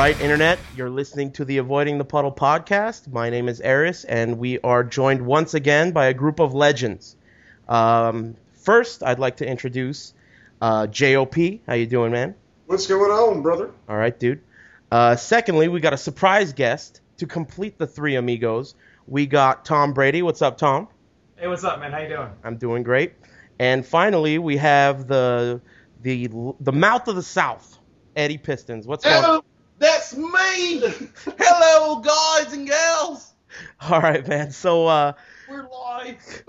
All right, Internet, you're listening to the Avoiding the Puddle podcast. My name is Aris, and we are joined once again by a group of legends. Um, first, I'd like to introduce uh, JOP. How you doing, man? What's going on, brother? All right, dude. Uh, secondly, we got a surprise guest to complete the three amigos. We got Tom Brady. What's up, Tom? Hey, what's up, man? How you doing? I'm doing great. And finally, we have the the the mouth of the South, Eddie Pistons. What's going on? Hello, that's me. Hello, guys and gals. All right, man. So, uh, We're live.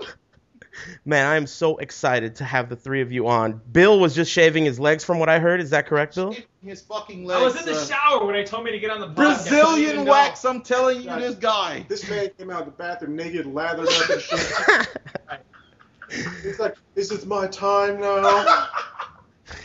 man, I'm so excited to have the three of you on. Bill was just shaving his legs, from what I heard. Is that correct, Bill? His fucking legs. I was in the uh, shower when they told me to get on the podcast. Brazilian even know. wax. I'm telling you, this guy. This man came out of the bathroom naked, lathered up and shit. He's like, "This is my time now.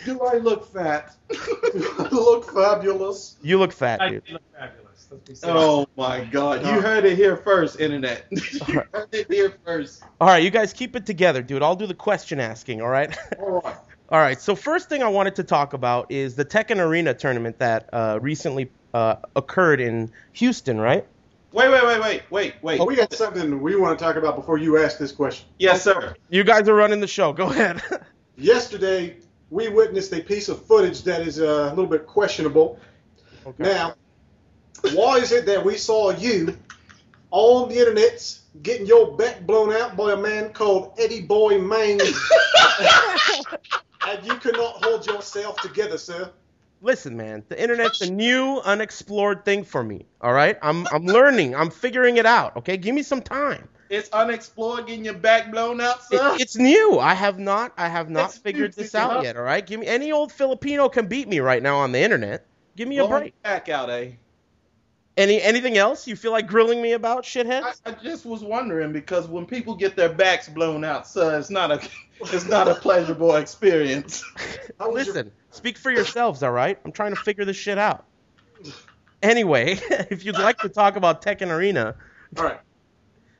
Do I look fat? Do I look fabulous?" you look fat, I dude. did look fabulous. Let's be. Oh my God! You heard it here first, internet. you heard it here first. All right, you guys keep it together, dude. I'll do the question asking. All right. All right. All right. So first thing I wanted to talk about is the Tekken Arena tournament that uh, recently uh, occurred in Houston, right? Wait, wait, wait, wait, wait, wait. We got something we want to talk about before you ask this question. Yes, sir. You guys are running the show. Go ahead. Yesterday, we witnessed a piece of footage that is uh, a little bit questionable. Okay. Now, why is it that we saw you on the internet getting your back blown out by a man called Eddie Boy Main, and you cannot hold yourself together, sir? Listen, man, the internet's a new, unexplored thing for me. All right, I'm I'm learning. I'm figuring it out. Okay, give me some time. It's unexplored, getting your back blown out, sir. It, it's new. I have not I have not It's figured new, this out yet. All right, give me any old Filipino can beat me right now on the internet. Give me a Blow your break. back out, eh? Any anything else you feel like grilling me about, shithead? I, I just was wondering because when people get their backs blown out, sir, it's not a it's not a pleasurable experience. Your- Listen, speak for yourselves, all right? I'm trying to figure this shit out. Anyway, if you'd like to talk about Tekken Arena, All right.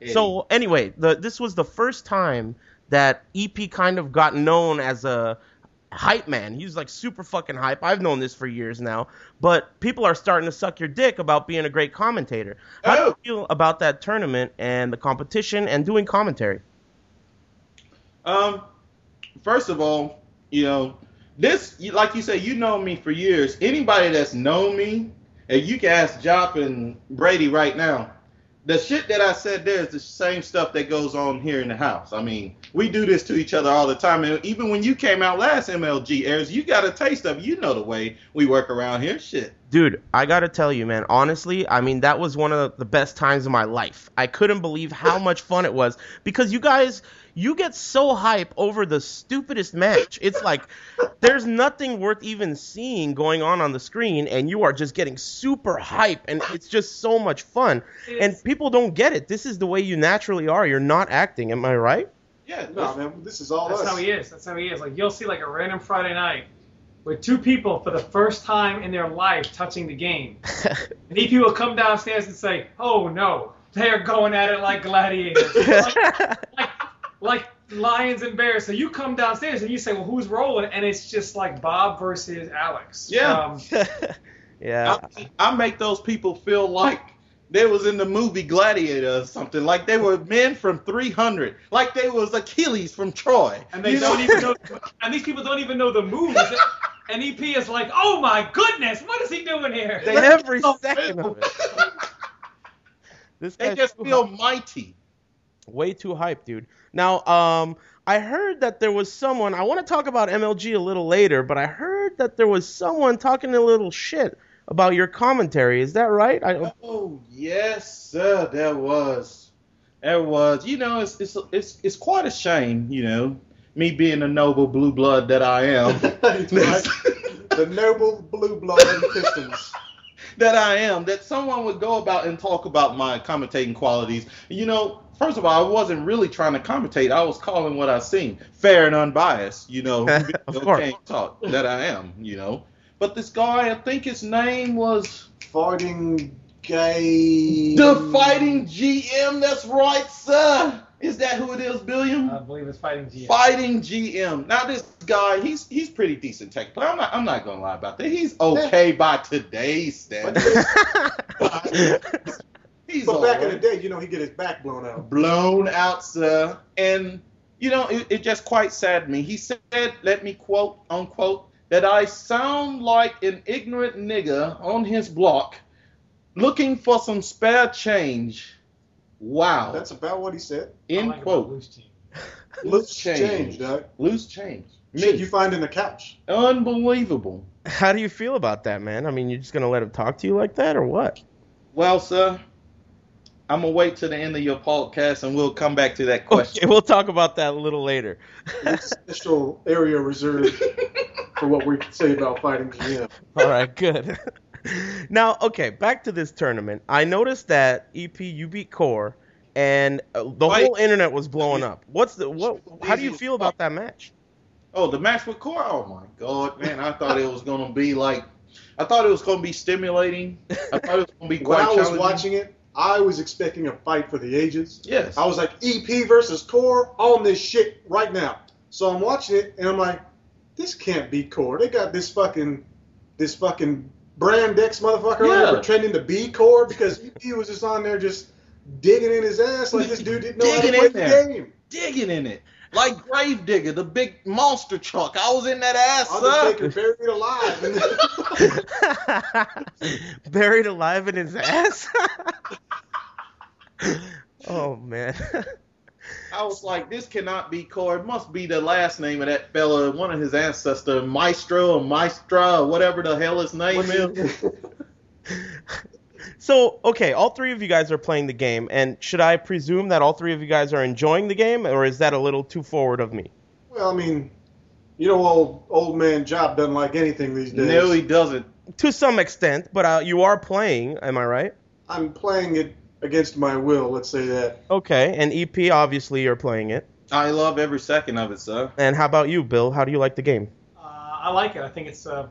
So anyway, the this was the first time that EP kind of got known as a hype man. He was like super fucking hype. I've known this for years now, but people are starting to suck your dick about being a great commentator. How do you Oh. feel about that tournament and the competition and doing commentary? Um, first of all, you know, this, like you said, you know me for years. Anybody that's known me, and you can ask Jop and Brady right now. The shit that I said there is the same stuff that goes on here in the house. I mean, we do this to each other all the time. And even when you came out last MLG airs, you got a taste of. You know the way we work around here. Shit. Dude, I gotta tell you, man, honestly, I mean, that was one of the best times of my life. I couldn't believe how much fun it was because you guys, you get so hype over the stupidest match. It's like there's nothing worth even seeing going on on the screen, and you are just getting super hype, and it's just so much fun. And people don't get it. This is the way you naturally are. You're not acting. Am I right? Yeah. No, man, this is all That's us. how he is. That's how he is. Like you'll see like a random Friday night with two people for the first time in their life touching the game. And EP will come downstairs and say, "Oh no, they are going at it like gladiators, like, like, like lions and bears." So you come downstairs and you say, "Well, who's rolling?" And it's just like Bob versus Alex. Yeah. Um, yeah. I, I make those people feel like they was in the movie Gladiator or something. Like they were men from 300. Like they was Achilles from Troy. and they You don't know? even know. And these people don't even know the moves. And EP is like, "Oh my goodness, what is he doing here?" They- Every don't second of it. This They just feel hype. mighty. way too hype, dude. Now, um, I heard that there was someone. I want to talk about MLG a little later, but I heard that there was someone talking a little shit about your commentary. Is that right? I, Oh yes, sir. There was. There was. You know, it's it's it's it's quite a shame. You know, me being the noble blue blood that I am. Right. the noble blue blood and pistons. that I am, that someone would go about and talk about my commentating qualities. You know, first of all, I wasn't really trying to commentate. I was calling what I seen fair and unbiased. You know, Of video course. game talk that I am. You know, but this guy, I think his name was Fighting gay. the Fighting GM. That's right, sir. Is that who it is, Billiam? I believe it's fighting GM. Fighting GM. Now this guy, he's he's pretty decent tech player. I'm not I'm not gonna lie about that. He's okay by today's standards. He's But back in the day, you know, he get his back blown out. blown out, sir. And you know, it, it just quite saddened me. He said, let me quote unquote, that I sound like an ignorant nigger on his block looking for some spare change. Wow. That's about what he said. I End like quote. Loose Team. Loose change, Doug. Loose change. Shit Me. you find in the couch. Unbelievable. How do you feel about that, man? I mean, you're just gonna let him talk to you like that, or what? Well, sir, I'm gonna wait till the end of your podcast and we'll come back to that question. Okay, we'll talk about that a little later. Special area reserved for what we can say about fighting GM. All right, good. now, okay, back to this tournament. I noticed that EP you beat Core, and uh, the Wait. whole internet was blowing up. What's the what? How do you feel about that match? Oh, the match with Core? Oh my god, man! I thought it was gonna be like, I thought it was gonna be stimulating. I thought it was gonna be quite. When I was watching it, I was expecting a fight for the ages. Yes. I was like, EP versus Core on this shit right now. So I'm watching it and I'm like, this can't be Core. They got this fucking, this fucking brand X motherfucker on Yeah. there pretending to be Core because EP was just on there just digging in his ass like this dude didn't know how to play in the there. game. digging in it. Like Gravedigger, the big monster truck. I was in that ass, sir. Undertaker buried alive. Buried alive in his ass. oh man. I was like, this cannot be Core. It must be the last name of that fella, one of his ancestors, Maestro or Maestra or whatever the hell his name is. So, okay, all three of you guys are playing the game, and should I presume that all three of you guys are enjoying the game, or is that a little too forward of me? well, I mean, you know, old old man Jop doesn't like anything these days. No, he doesn't. To some extent, but uh, you are playing, am I right? I'm playing it against my will. Let's say that. Okay, and EP obviously you're playing it. I love every second of it, sir. And how about you, Bill? How do you like the game? Uh, I like it. I think it's uh,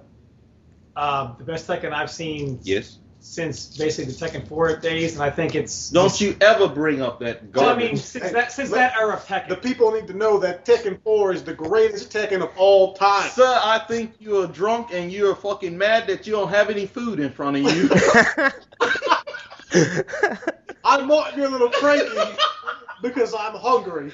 uh, the best Tekken I've seen Yes. since basically the Tekken 4 days, and I think it's. Don't you ever bring up that Well, I mean, since Hey, that since let- that era of Tekken. The people need to know that Tekken 4 is the greatest Tekken of all time. Sir, I think you are drunk and you are fucking mad that you don't have any food in front of you. I'm more a little cranky because I'm hungry.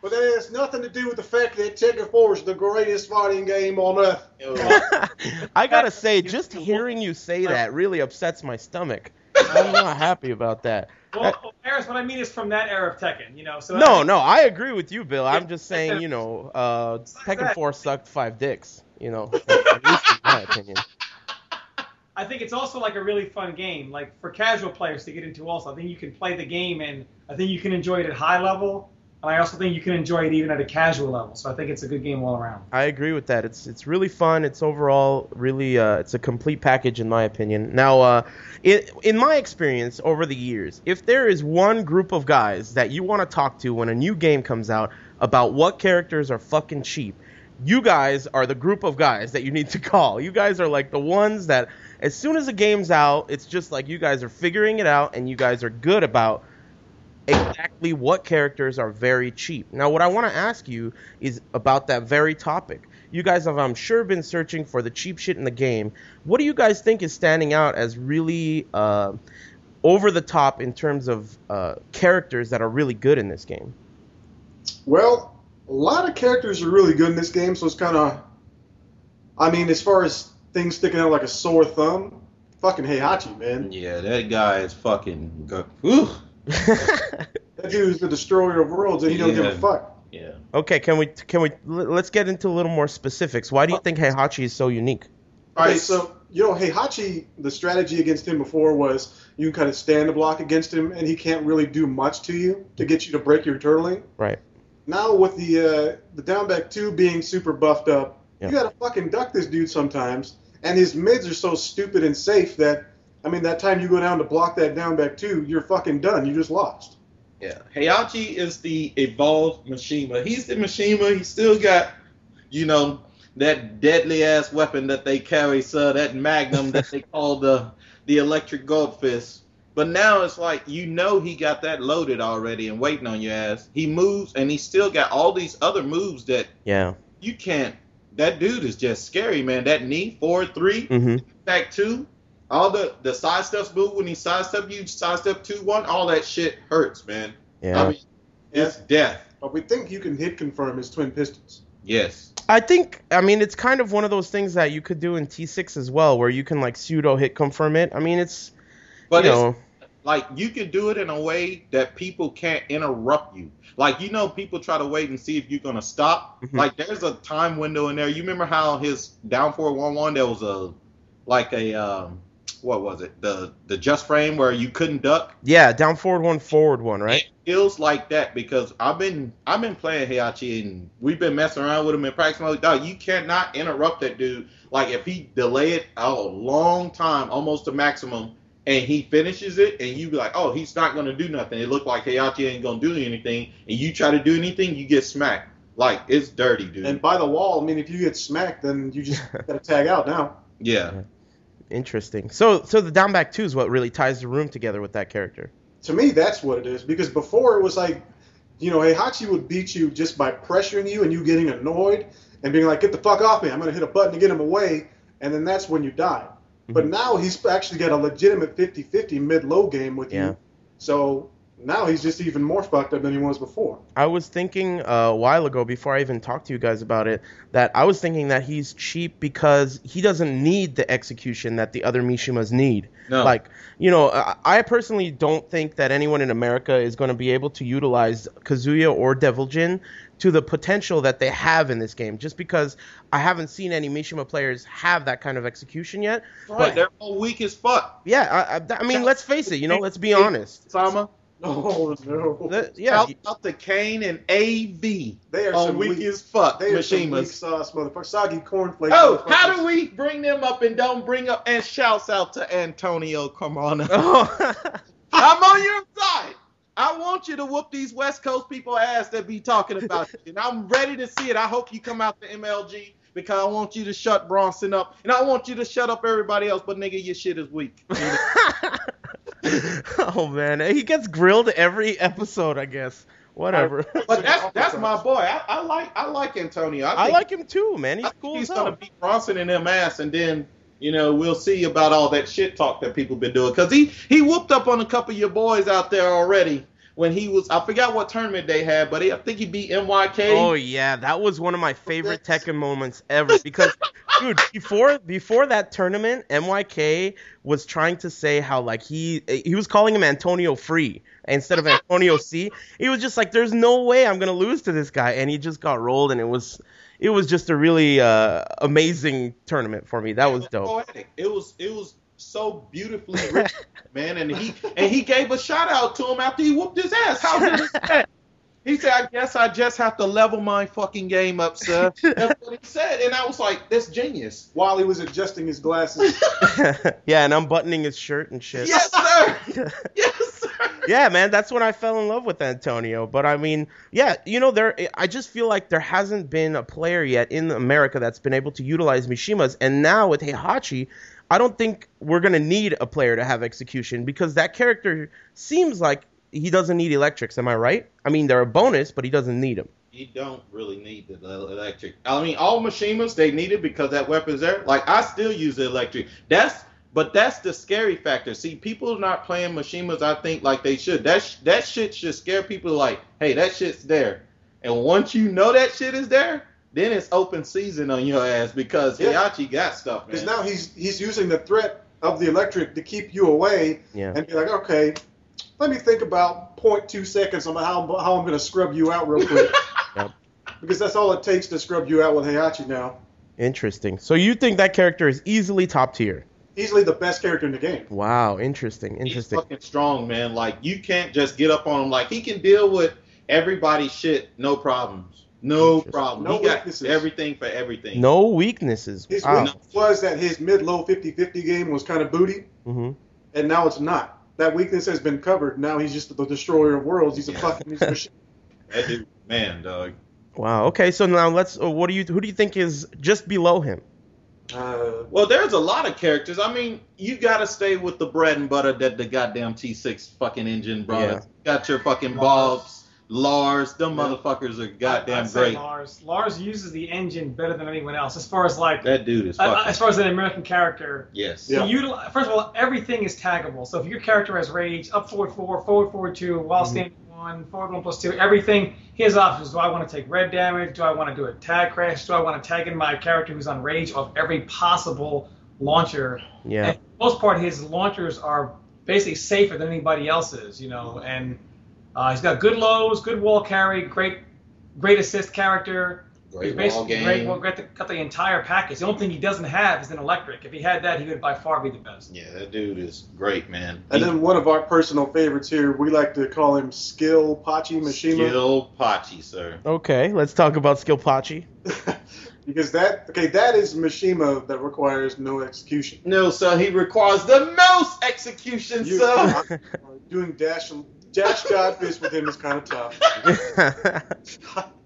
But that has nothing to do with the fact that Tekken 4 is the greatest fighting game on earth. I gotta say, just hearing you say that really upsets my stomach. I'm not happy about that. well, well, Harris, what I mean is from that era of Tekken, you know. So No, think- no, I agree with you, Bill. I'm just saying, you know, uh, Tekken that- 4 sucked five dicks, you know, at least in my opinion. I think it's also like a really fun game, like for casual players to get into. Also, I think you can play the game, and I think you can enjoy it at high level. And I also think you can enjoy it even at a casual level. So I think it's a good game all around. I agree with that. It's it's really fun. It's overall really uh, it's a complete package in my opinion. Now, uh, in my experience over the years, if there is one group of guys that you want to talk to when a new game comes out about what characters are fucking cheap, you guys are the group of guys that you need to call. You guys are like the ones that as soon as the game's out, it's just like you guys are figuring it out and you guys are good about exactly what characters are very cheap. Now, what I want to ask you is about that very topic. You guys have, I'm sure, been searching for the cheap shit in the game. What do you guys think is standing out as really uh, over the top in terms of uh, characters that are really good in this game? Well, a lot of characters are really good in this game, so it's kind of. I mean, as far as things sticking out like a sore thumb, fucking Heihachi, man. yeah, that guy is fucking. Go- Whew. That dude's the destroyer of worlds, and he don't give a fuck. Yeah. okay, can we can we let's get into a little more specifics. Why do you think Heihachi is so unique? All right, Right. so you know, Heihachi, the strategy against him before was you kind of stand the block against him, and he can't really do much to you to get you to break your turtling. Right. Now with the uh, the down back two being super buffed up, Yeah. you gotta fucking duck this dude sometimes, and his mids are so stupid and safe that I mean that time you go down to block that down back two, you're fucking done. You just lost. Yeah. Heihachi is the evolved Mishima. He's the Mishima. He still got, you know, that deadly ass weapon that they carry, sir, that magnum that they call the the electric goldfish. But now it's like you know he got that loaded already and waiting on your ass. He moves and he still got all these other moves that Yeah. you can't. That dude is just scary, man. That knee four, three, hmm back two, all the the side steps move when he sidestep you, sidestep two one, all that shit hurts, man. Yeah. I mean, it's death. But we think you can hit confirm his twin pistons. Yes. I think I mean it's kind of one of those things that you could do in T6 as well, where you can like pseudo hit confirm it. I mean it's But you it's know like you can do it in a way that people can't interrupt you. Like you know, people try to wait and see if you're gonna stop. Mhm. Like there's a time window in there. You remember how his down one one there was a like a um what was it the the just frame where you couldn't duck. yeah down forward one forward one right. It feels like that because I've been I've been playing Heihachi and we've been messing around with him in practice mode. Dog, you cannot interrupt that dude. Like if he delay it a long time, almost to maximum, and he finishes it, and you be like, oh, he's not gonna do nothing. It looked like Heihachi ain't gonna do anything, and you try to do anything, you get smacked. Like it's dirty, dude. And by the wall, I mean, if you get smacked, then you just gotta tag out now. yeah. Interesting. So so the down back two is what really ties the room together with that character. To me, that's what it is. Because before it was like, you know, Heihachi would beat you just by pressuring you and you getting annoyed and being like, get the fuck off me. I'm gonna hit a button to get him away, and then that's when you die. But Mm-hmm. now he's actually got a legitimate 50-50 mid-low game with Yeah. you. So now he's just even more fucked up than he was before. I was thinking uh, a while ago, before I even talked to you guys about it, that I was thinking that he's cheap because he doesn't need the execution that the other Mishimas need. No. Like, you know, I I personally don't think that anyone in America is going to be able to utilize Kazuya or Devil Jin to the potential that they have in this game, just because I haven't seen any Mishima players have that kind of execution yet. right. but- They're all weak as fuck. Yeah, I, I, I mean, let's face it, you know, let's be honest. Sama. Oh no. The- yeah, Shout out the Kane and AV. They are on some weak weak- as fuck They are some weak sauce motherfuckers. Soggy cornflakes. Oh, how do we bring them up and don't bring up and shouts out to Antonio Carmona? Oh. I'm on your side. I want you to whoop these West Coast people ass that be talking about it. And I'm ready to see it. I hope you come out to MLG because I want you to shut Bronson up. And I want you to shut up everybody else, but nigga, your shit is weak. oh man, he gets grilled every episode, I guess. Whatever. But that's that's my boy. I, I like I like Antonio. I, I like him too, man. He's I cool he's as gonna hell. beat Bronson in them ass, and then you know we'll see about all that shit talk that people been doing. Cause he he whooped up on a couple of your boys out there already when he was. I forgot what tournament they had, but he, I think he beat MYK. Oh yeah, that was one of my favorite Tekken moments ever because, dude, before before that tournament, MYK was trying to say how like he he was calling him Antonio Free instead of Antonio C. He was just like, "There's no way I'm gonna lose to this guy," and he just got rolled, and it was it was just a really uh, amazing tournament for me. That was It dope. poetic. It was it was so beautifully written, man. And he and he gave a shout out to him after he whooped his ass. How good is that? He said, "I guess I just have to level my fucking game up, sir." That's what he said, and I was like, "That's genius." While he was adjusting his glasses. yeah, and unbuttoning his shirt and shit. Yes, sir. yes, sir. Yeah, man, that's when I fell in love with Antonio. But I mean, yeah, you know, there. I just feel like there hasn't been a player yet in America that's been able to utilize Mishimas, and now with Heihachi, I don't think we're gonna need a player to have execution because that character seems like he doesn't need electrics. Am I right? I mean, they're a bonus, but he doesn't need them. You don't really need the electric. I mean, all Mishimas they need it because that weapon's there. Like I still use the electric. That's but that's the scary factor. See, people are not playing Mishimas. I think like they should. That sh- that shit should scare people. Like, hey, that shit's there. And once you know that shit is there, then it's open season on your ass because Yeah. Heihachi got stuff. Because now he's he's using the threat of the electric to keep you away Yeah. and be like, okay, let me think about 0.2 seconds on how, how I'm going to scrub you out real quick. Yep. Because that's all it takes to scrub you out with Heihachi now. Interesting. So you think that character is easily top tier? Easily the best character in the game. Wow. Interesting. interesting. He's Interesting. fucking strong, man. Like you can't just get up on him. Like he can deal with everybody's shit, no problems, no Interesting. problem. No he got weaknesses. everything for everything. No weaknesses. His Wow. weakness was that his mid-low 50-50 game was kind of booty, hmm and now it's not. That weakness has been covered. Now he's just the destroyer of worlds. He's a fucking he's a machine. That dude, man, dog. Wow. Okay. So now let's. Uh, what do you? Who do you think is just below him? Uh, Well, there's a lot of characters. I mean, you gotta stay with the bread and butter that the goddamn T6 fucking engine brought Yeah. Got your fucking Lars. Bobs, Lars. Them Yeah. motherfuckers are goddamn I'd say great. Lars. Lars uses the engine better than anyone else, as far as like, That dude is uh, as far as an American character. yes. Yeah. So util- first of all, everything is taggable. So if your character has rage, up forward four, forward forward two, while Mhm. standing one, forward one plus two, everything. His options. Do I want to take red damage? Do I want to do a tag crash? Do I want to tag in my character who's on rage off every possible launcher? Yeah. And for the most part, his launchers are basically safer than anybody else's. You know, and uh, he's got good lows, good wall carry, great, great assist character. Great He's wall basically game. Great, well, got, the, got the entire package. The only thing he doesn't have is an electric. If he had that, he would by far be the best. Yeah, that dude is great, man. and He- then one of our personal favorites here, we like to call him Skill Pachi Mishima. Skill Pachi, sir. Okay, let's talk about Skill Pachi. because that okay, that is Mishima that requires no execution. No, sir. He requires the most execution, You- sir. Doing dash dash god fist with him is kind of tough.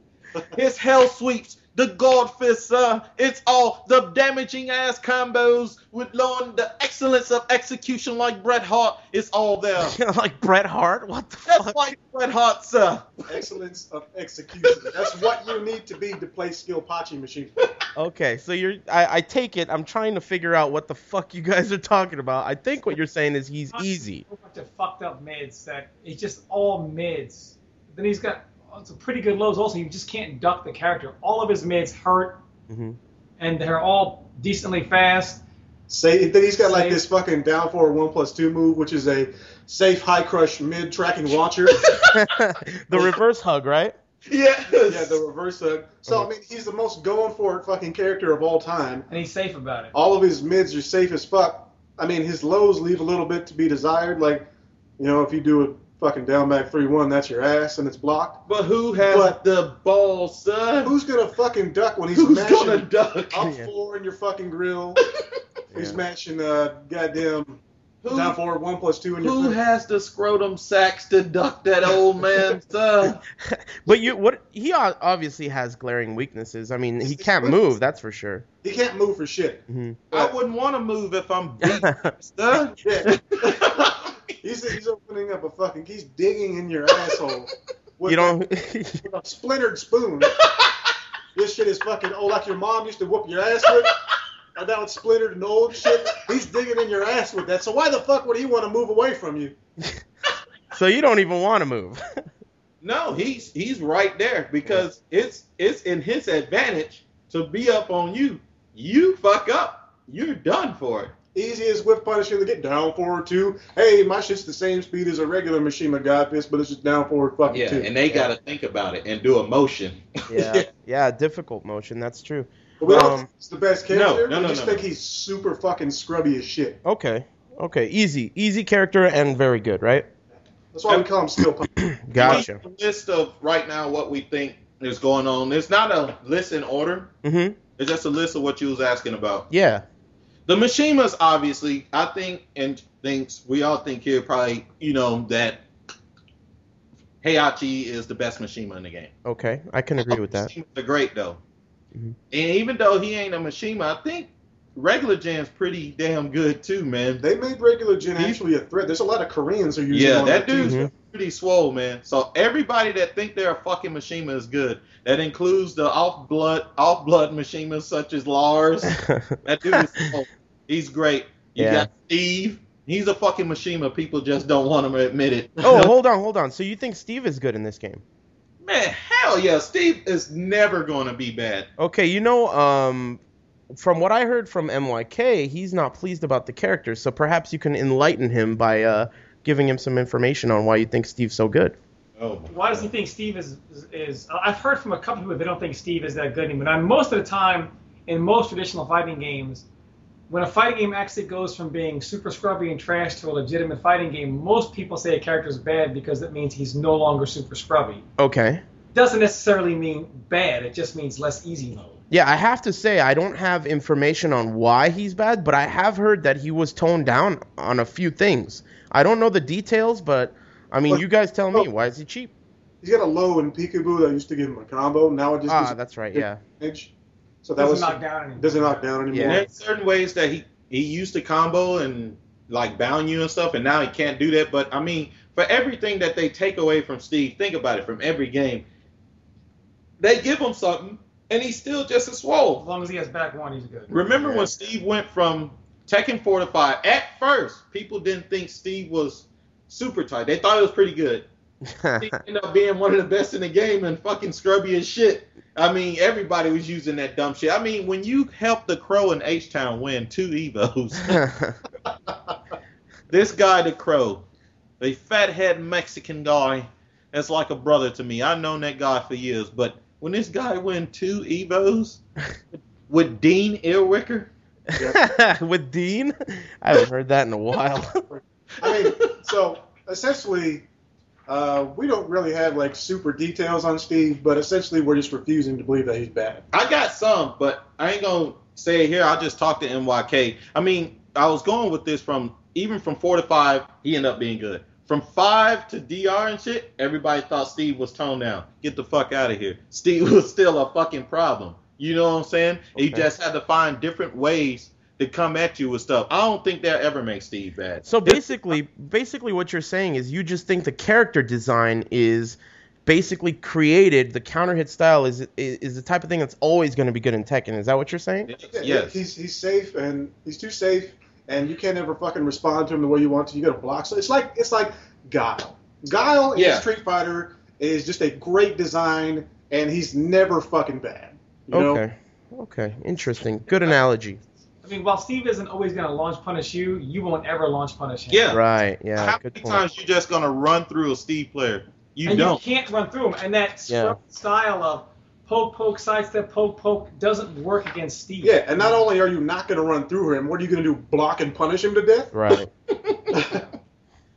His hell sweeps, the god fist, sir. It's all the damaging ass combos with Lord, the excellence of execution like Bret Hart. It's all there. like Bret Hart? What the That's fuck? like Bret Hart, sir. Excellence of execution. That's what you need to be to play Skill Pachi machine. Okay, so you're. I, I take it. I'm trying to figure out what the fuck you guys are talking about. I think what you're saying is he's easy. A bunch of fucked up mids that it's just all mids. Then he's got oh, some pretty good lows. Also, you just can't duck the character. All of his mids hurt, mm-hmm. and they're all decently fast. Say then he's got like this fucking down forward one plus two move, which is a safe high crush mid tracking launcher. the reverse hug, right? Yeah. yeah, the reverse hug. So. I mean, he's the most going for it fucking character of all time. And he's safe about it. All of his mids are safe as fuck. I mean, his lows leave a little bit to be desired. Like, you know, if you do a fucking down back three one, that's your ass and it's blocked. But who has But- the balls, son? Who's gonna fucking duck when he's Who's mashing gonna duck? up Yeah. four in your fucking grill? He's Yeah. mashing uh goddamn Who, down forward one plus two in your who face. has the scrotum sacks to duck that old man, sir? But you, what? He obviously has glaring weaknesses. I mean, he can't move. That's for sure. He can't move for shit. hmm I wouldn't want to move if I'm beat, sir. Yeah. He's, he's opening up a fucking. He's digging in your asshole with, You don't. with a splintered spoon. this shit is fucking old, like your mom used to whoop your ass with. And now it's splintered and old shit. He's digging in your ass with that. So why the fuck would he want to move away from you? so you don't even want to move. No, he's he's right there because it's it's in his advantage to be up on you. You fuck up, you're done for it. Easiest whip punishing to get down forward two. Hey, my shit's the same speed as a regular Mishima God Fist, but it's just down forward fucking Yeah, two. and they got to think about it and do a motion. yeah. Yeah. Difficult motion. That's true. But we don't Um, think he's the best character. no, character. no, we no, just no, think no. he's super fucking scrubby as shit. Okay. Okay. Easy. Easy character and very good, right? That's why we call him Skill Punch. Gotcha. A list of right now what we think is going on. It's not a list in order. Mm-hmm. It's just a list of what you was asking about. Yeah. The Mishimas, obviously, I think and thinks we all think here probably, you know, that Heihachi is the best Mishima in the game. Okay. I can agree with that. Mishimas are great though. Mhm. And even though he ain't a Mishima, I think regular Jin's pretty damn good too, man. They made regular Jin actually a threat. There's a lot of Koreans who use him Yeah, on that their dude's teams. Mhm. Pretty swole, man. So everybody that think they're a fucking Mishima is good. That includes the off blood off blood Mishimas such as Lars. That dude is swole. He's great. You Yeah. got Steve. He's a fucking Mishima. People just don't want him to admit it. oh, hold on, hold on. So you think Steve is good in this game? man, hell yeah. Steve is never going to be bad. Okay, you know, um, from what I heard from MYK, he's not pleased about the character. So perhaps you can enlighten him by uh, giving him some information on why you think Steve's so good. Oh, Why does he think Steve is, is, is I've heard from a couple people that don't think Steve is that good anymore. But most of the time, in most traditional fighting games, when a fighting game actually goes from being super scrubby and trash to a legitimate fighting game, most people say a character is bad because that means he's no longer super scrubby. Okay. Doesn't necessarily mean bad. It just means less easy mode. Yeah, I have to say I don't have information on why he's bad, but I have heard that he was toned down on a few things. I don't know the details, but I mean, But- you guys tell me. oh. Why is he cheap? He's got a low in Peekaboo that used to give him a combo. Now it just Ah, gives that's right. Yeah. edge. So that Doesn't was knock down anything. doesn't knock down anymore. Yeah. There's certain ways that he he used to combo and like bound you and stuff, and now he can't do that. But I mean, for everything that they take away from Steve, think about it. From every game, they give him something, and he's still just as swole. As long as he has back one, he's good. Remember Yeah. when Steve went from Tekken 4 to 5? At first, people didn't think Steve was super tight. They thought it was pretty good. He ended up being one of the best in the game and fucking scrubby as shit. I mean, everybody was using that dumb shit. I mean, when you helped the Crow and H Town win two Evos, this guy, the Crow, a fathead Mexican guy, that's like a brother to me. I've known that guy for years, but when this guy win two Evos with Dean Earwicker, With Dean? I haven't heard that in a while. I mean, so essentially, uh, we don't really have like super details on Steve, but essentially we're just refusing to believe that he's bad. I got some, but I ain't gonna say it here. I'll just talk to MYK. I mean, I was going with this from even from four to five, he ended up being good. From five to DR and shit, everybody thought Steve was toned down. Get the fuck out of here. Steve was still a fucking problem. You know what I'm saying? You Okay. just had to find different ways to come at you with stuff. I don't think they'll ever make Steve bad. So basically, basically what you're saying is you just think the character design is basically created. The counter hit style is is, is the type of thing that's always going to be good in Tekken. Is that what you're saying? Yeah, yes. He's he's safe and he's too safe, and you can't ever fucking respond to him the way you want to. You got to block. So it's like it's like Guile. Guile in Street Fighter is just a great design, and he's never fucking bad. You know? Okay. Okay. Interesting. Good analogy. I mean, while Steve isn't always going to launch punish you, you won't ever launch punish him. Yeah. Right. Yeah. How Good many point. times you just gonna run through a Steve player? You and don't. you can't run through him. And that Yeah. style of poke, poke, sidestep, poke, poke doesn't work against Steve. Yeah, and not only are you not going to run through him, what are you going to do? Block and punish him to death? Right.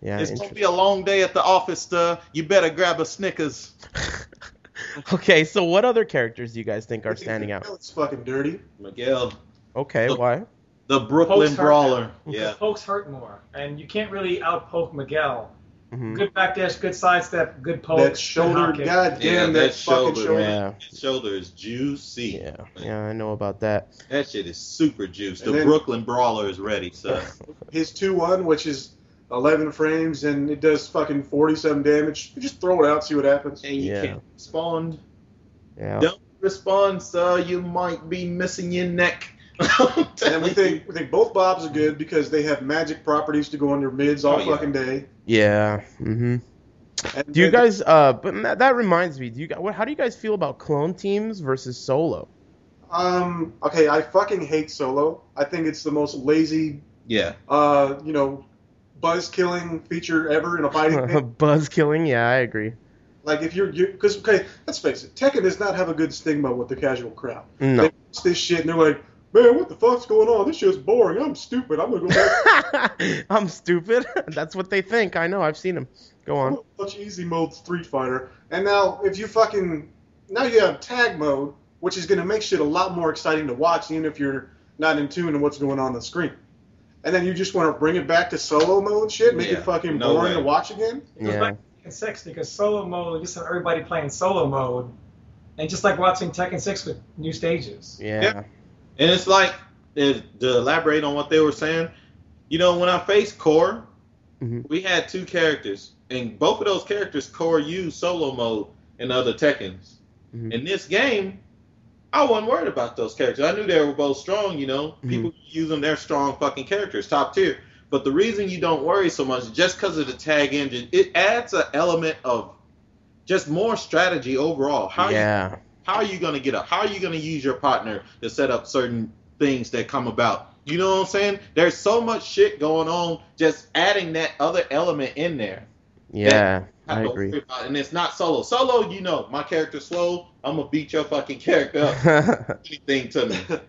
Yeah. it's gonna be a long day at the office, sir. You better grab a Snickers. okay. So what other characters do you guys think are standing out? It's fucking dirty. Miguel, Okay. Look. Why? the Brooklyn Pokes Brawler. Yeah. Pokes hurt more. And you can't really outpoke Miguel. Mhm. Good backdash, good sidestep, good poke. that good shoulder, goddamn, Yeah, that, that fucking shoulder, shoulder. Yeah. His shoulder is juicy. Yeah. Yeah. I know about that. That shit is super juice. The then- Brooklyn Brawler is ready, son. His 2 1, which is 11 frames, and it does fucking 47 damage. You just throw it out, see what happens. and you Yeah. can't respond. Yeah. Don't respond, sir. You might be missing your neck. And we think we think both Bobs are good because they have magic properties to go on their mids all Oh, yeah. fucking day. Yeah. Mhm. And Do you guys? Uh, but that, that reminds me. Do you? guys- How do you guys feel about clone teams versus solo? Um. Okay, I fucking hate solo. I think it's the most lazy, yeah. uh, you know, buzz killing feature ever in a fighting game. Buzz killing. Yeah, I agree. Like if you're, because okay, let's face it, Tekken does not have a good stigma with the casual crowd. No. They watch this shit and they're like, man, what the fuck's going on? This shit's boring. I'm stupid. I'm gonna go back I'm stupid. That's what they think. I know. I've seen them. Go on. watch easy mode Street Fighter. And now if you fucking now you have tag mode, which is gonna make shit a lot more exciting to watch, even if you're not in tune to what's going on, on the screen. And then you just want to bring it back to solo mode shit, make Yeah, it fucking no boring way. to watch again. It Yeah. back to Tekken 6 because solo mode, you just have everybody playing solo mode. And just like watching Tekken 6 with new stages. Yeah. Yeah. And it's like, is- to elaborate on what they were saying, you know, when I faced Core, Mhm. we had two characters, and both of those characters Core used solo mode in other Tekkens. Mhm. In this game, I wasn't worried about those characters. I knew they were both strong, you know. Mhm. People use them, they're strong fucking characters, top tier. But the reason you don't worry so much just because of the tag engine. It adds an element of just more strategy overall. How you yeah. how are you going to get up? How are you going to use your partner to set up certain things that come about? You know what I'm saying? There's so much shit going on. Just adding that other element in there. Yeah. Have I agree. about. And it's not solo. Solo, you know, my character's slow. I'm gonna beat your fucking character up. Anything to me.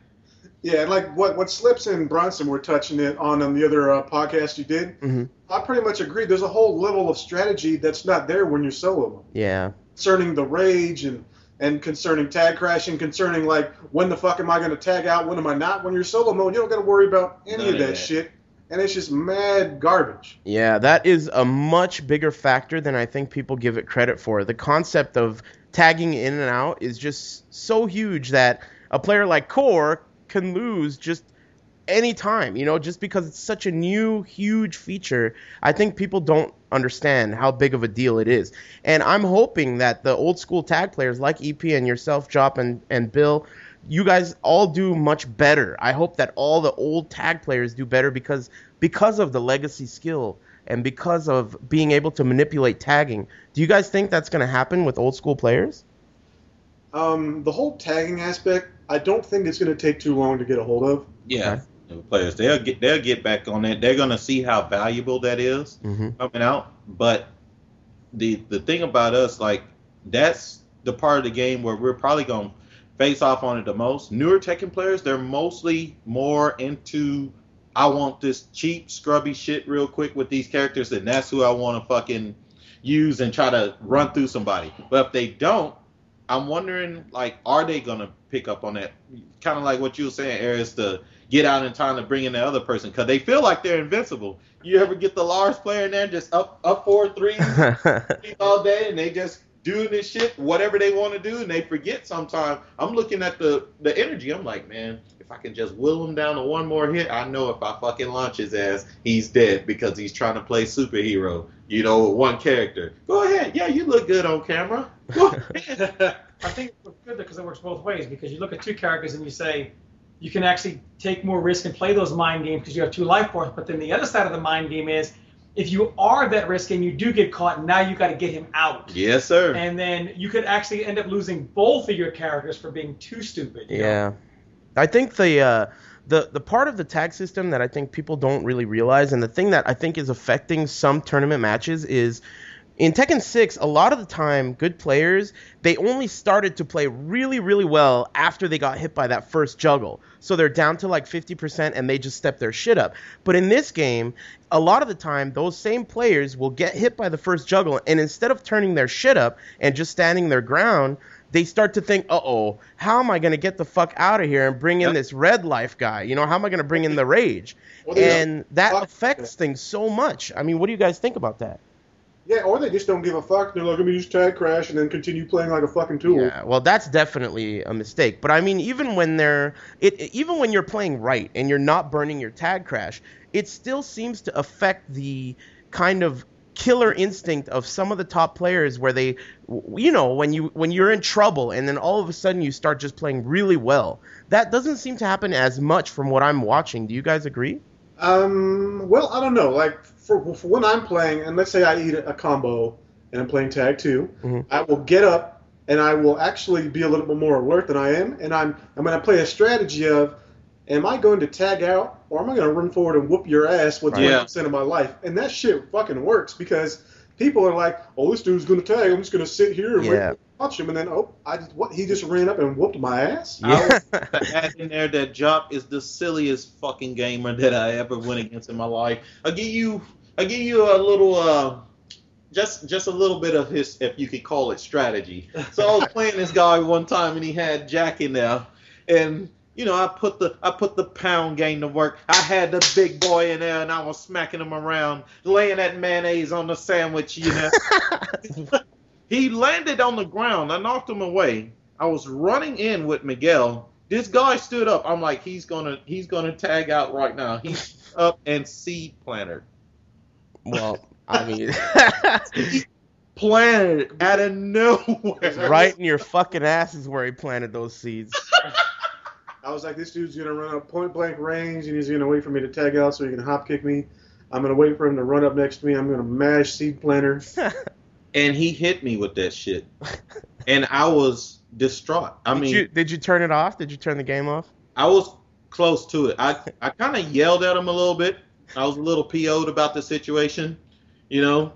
Yeah, and like what what Slips and Bronson were touching it on on the other uh, podcast you did. Mhm. I pretty much agree. There's a whole level of strategy that's not there when you're solo yeah. concerning the rage and and concerning tag crashing, concerning like when the fuck am I going to tag out, when am I not? When you're solo mode, you don't got to worry about any None of of that, that. shit, and it's just mad garbage. Yeah, that is a much bigger factor than I think people give it credit for. The concept of tagging in and out is just so huge that a player like Core can lose just any time, you know, just because it's such a new, huge feature. I think people don't understand how big of a deal it is. And I'm hoping that the old school tag players like EP and yourself, Jop and, and Bill, you guys all do much better. I hope that all the old tag players do better because because of the legacy skill and because of being able to manipulate tagging. Do you guys think that's going to happen with old school players? Um, the whole tagging aspect, I don't think it's going to take too long to get a hold of. Yeah, the players they'll get they'll get back on that. They're gonna see how valuable that is Mm-hmm. coming out. But the the thing about us, like that's the part of the game where we're probably gonna face off on it the most. Newer Tekken players, they're mostly more into I want this cheap, scrubby shit real quick with these characters, and that's who I want to fucking use and try to run through somebody. But if they don't, I'm wondering, like, are they gonna pick up on that? Kind of like what you were saying, Aris, to get out in time to bring in the other person because they feel like they're invincible. You ever get the Lars player in there just up up four threes all day and they just doing this shit, whatever they want to do, and they forget sometimes. I'm looking at the the energy. I'm like, man, if I can just will him down to one more hit, I know if I fucking launch his ass, he's dead because he's trying to play superhero. You know, one character. Go ahead. Yeah, you look good on camera. Go ahead. I think it's good because it works both ways because you look at two characters and you say you can actually take more risk and play those mind games because you have two life forms. But then the other side of the mind game is if you are that risk and you do get caught, now you got to get him out. yes, sir. And then you could actually end up losing both of your characters for being too stupid. you know? Yeah, I think the uh, the the part of the tag system that I think people don't really realize, and the thing that I think is affecting some tournament matches is. In Tekken 6, a lot of the time, good players, they only started to play really, really well after they got hit by that first juggle. So they're down to like 50% and they just step their shit up. But in this game, a lot of the time, those same players will get hit by the first juggle, and instead of turning their shit up and just standing their ground, they start to think, uh oh, how am I going to get the fuck out of here and bring in Yep. this red life guy? You know, how am I going to bring in the rage? They And that affects things so much. I mean, what do you guys think about that? Yeah, or they just don't give a fuck. They're like, let me just tag crash and then continue playing like a fucking tool. Yeah, well, that's definitely a mistake. But I mean, even when they're it, it- even when you're playing right and you're not burning your tag crash, it still seems to affect the kind of killer instinct of some of the top players where they you know when you when you're in trouble and then all of a sudden you start just playing really well that doesn't seem to happen as much from what i'm watching do you guys agree Um, well, I don't know. Like for, for when I'm playing, and let's say I eat a, a combo and I'm playing tag 2 Mhm. I will get up and I will actually be a little bit more alert than I am, and I'm I'm going to play a strategy of, am I going to tag out or am I going to run forward and whoop your ass with Yeah. 20% of my life? And that shit fucking works because people are like, oh, this dude's going to tag. I'm just going to sit here and wait Yeah. for him him, and then oh, I just, what? He just ran up and whooped my ass. yeah add in there that Jop is the silliest fucking gamer that I ever went against in my life. I'll give you I'll give you a little uh just just a little bit of his if you could call it strategy. So I was playing this guy one time and he had Jack in there and you know, I put the I put the pound game to work. I had the big boy in there, and I was smacking him around, laying that mayonnaise on the sandwich. You know, he landed on the ground. I knocked him away. I was running in with Miguel. This guy stood up. I'm like, he's gonna he's gonna tag out right now. He's up and seed planter. Well i mean Planted out of nowhere. right in your fucking ass is where he planted those seeds I was like, this dude's gonna run up point blank range, and he's gonna wait for me to tag out so he can hop kick me. I'm gonna wait for him to run up next to me. I'm gonna mash seed planter. And he hit me with that shit. And I was distraught. I did mean, you did you turn it off did you turn the game off I was close to it. I I kind of yelled at him a little bit. I was a little PO'd about the situation. You know,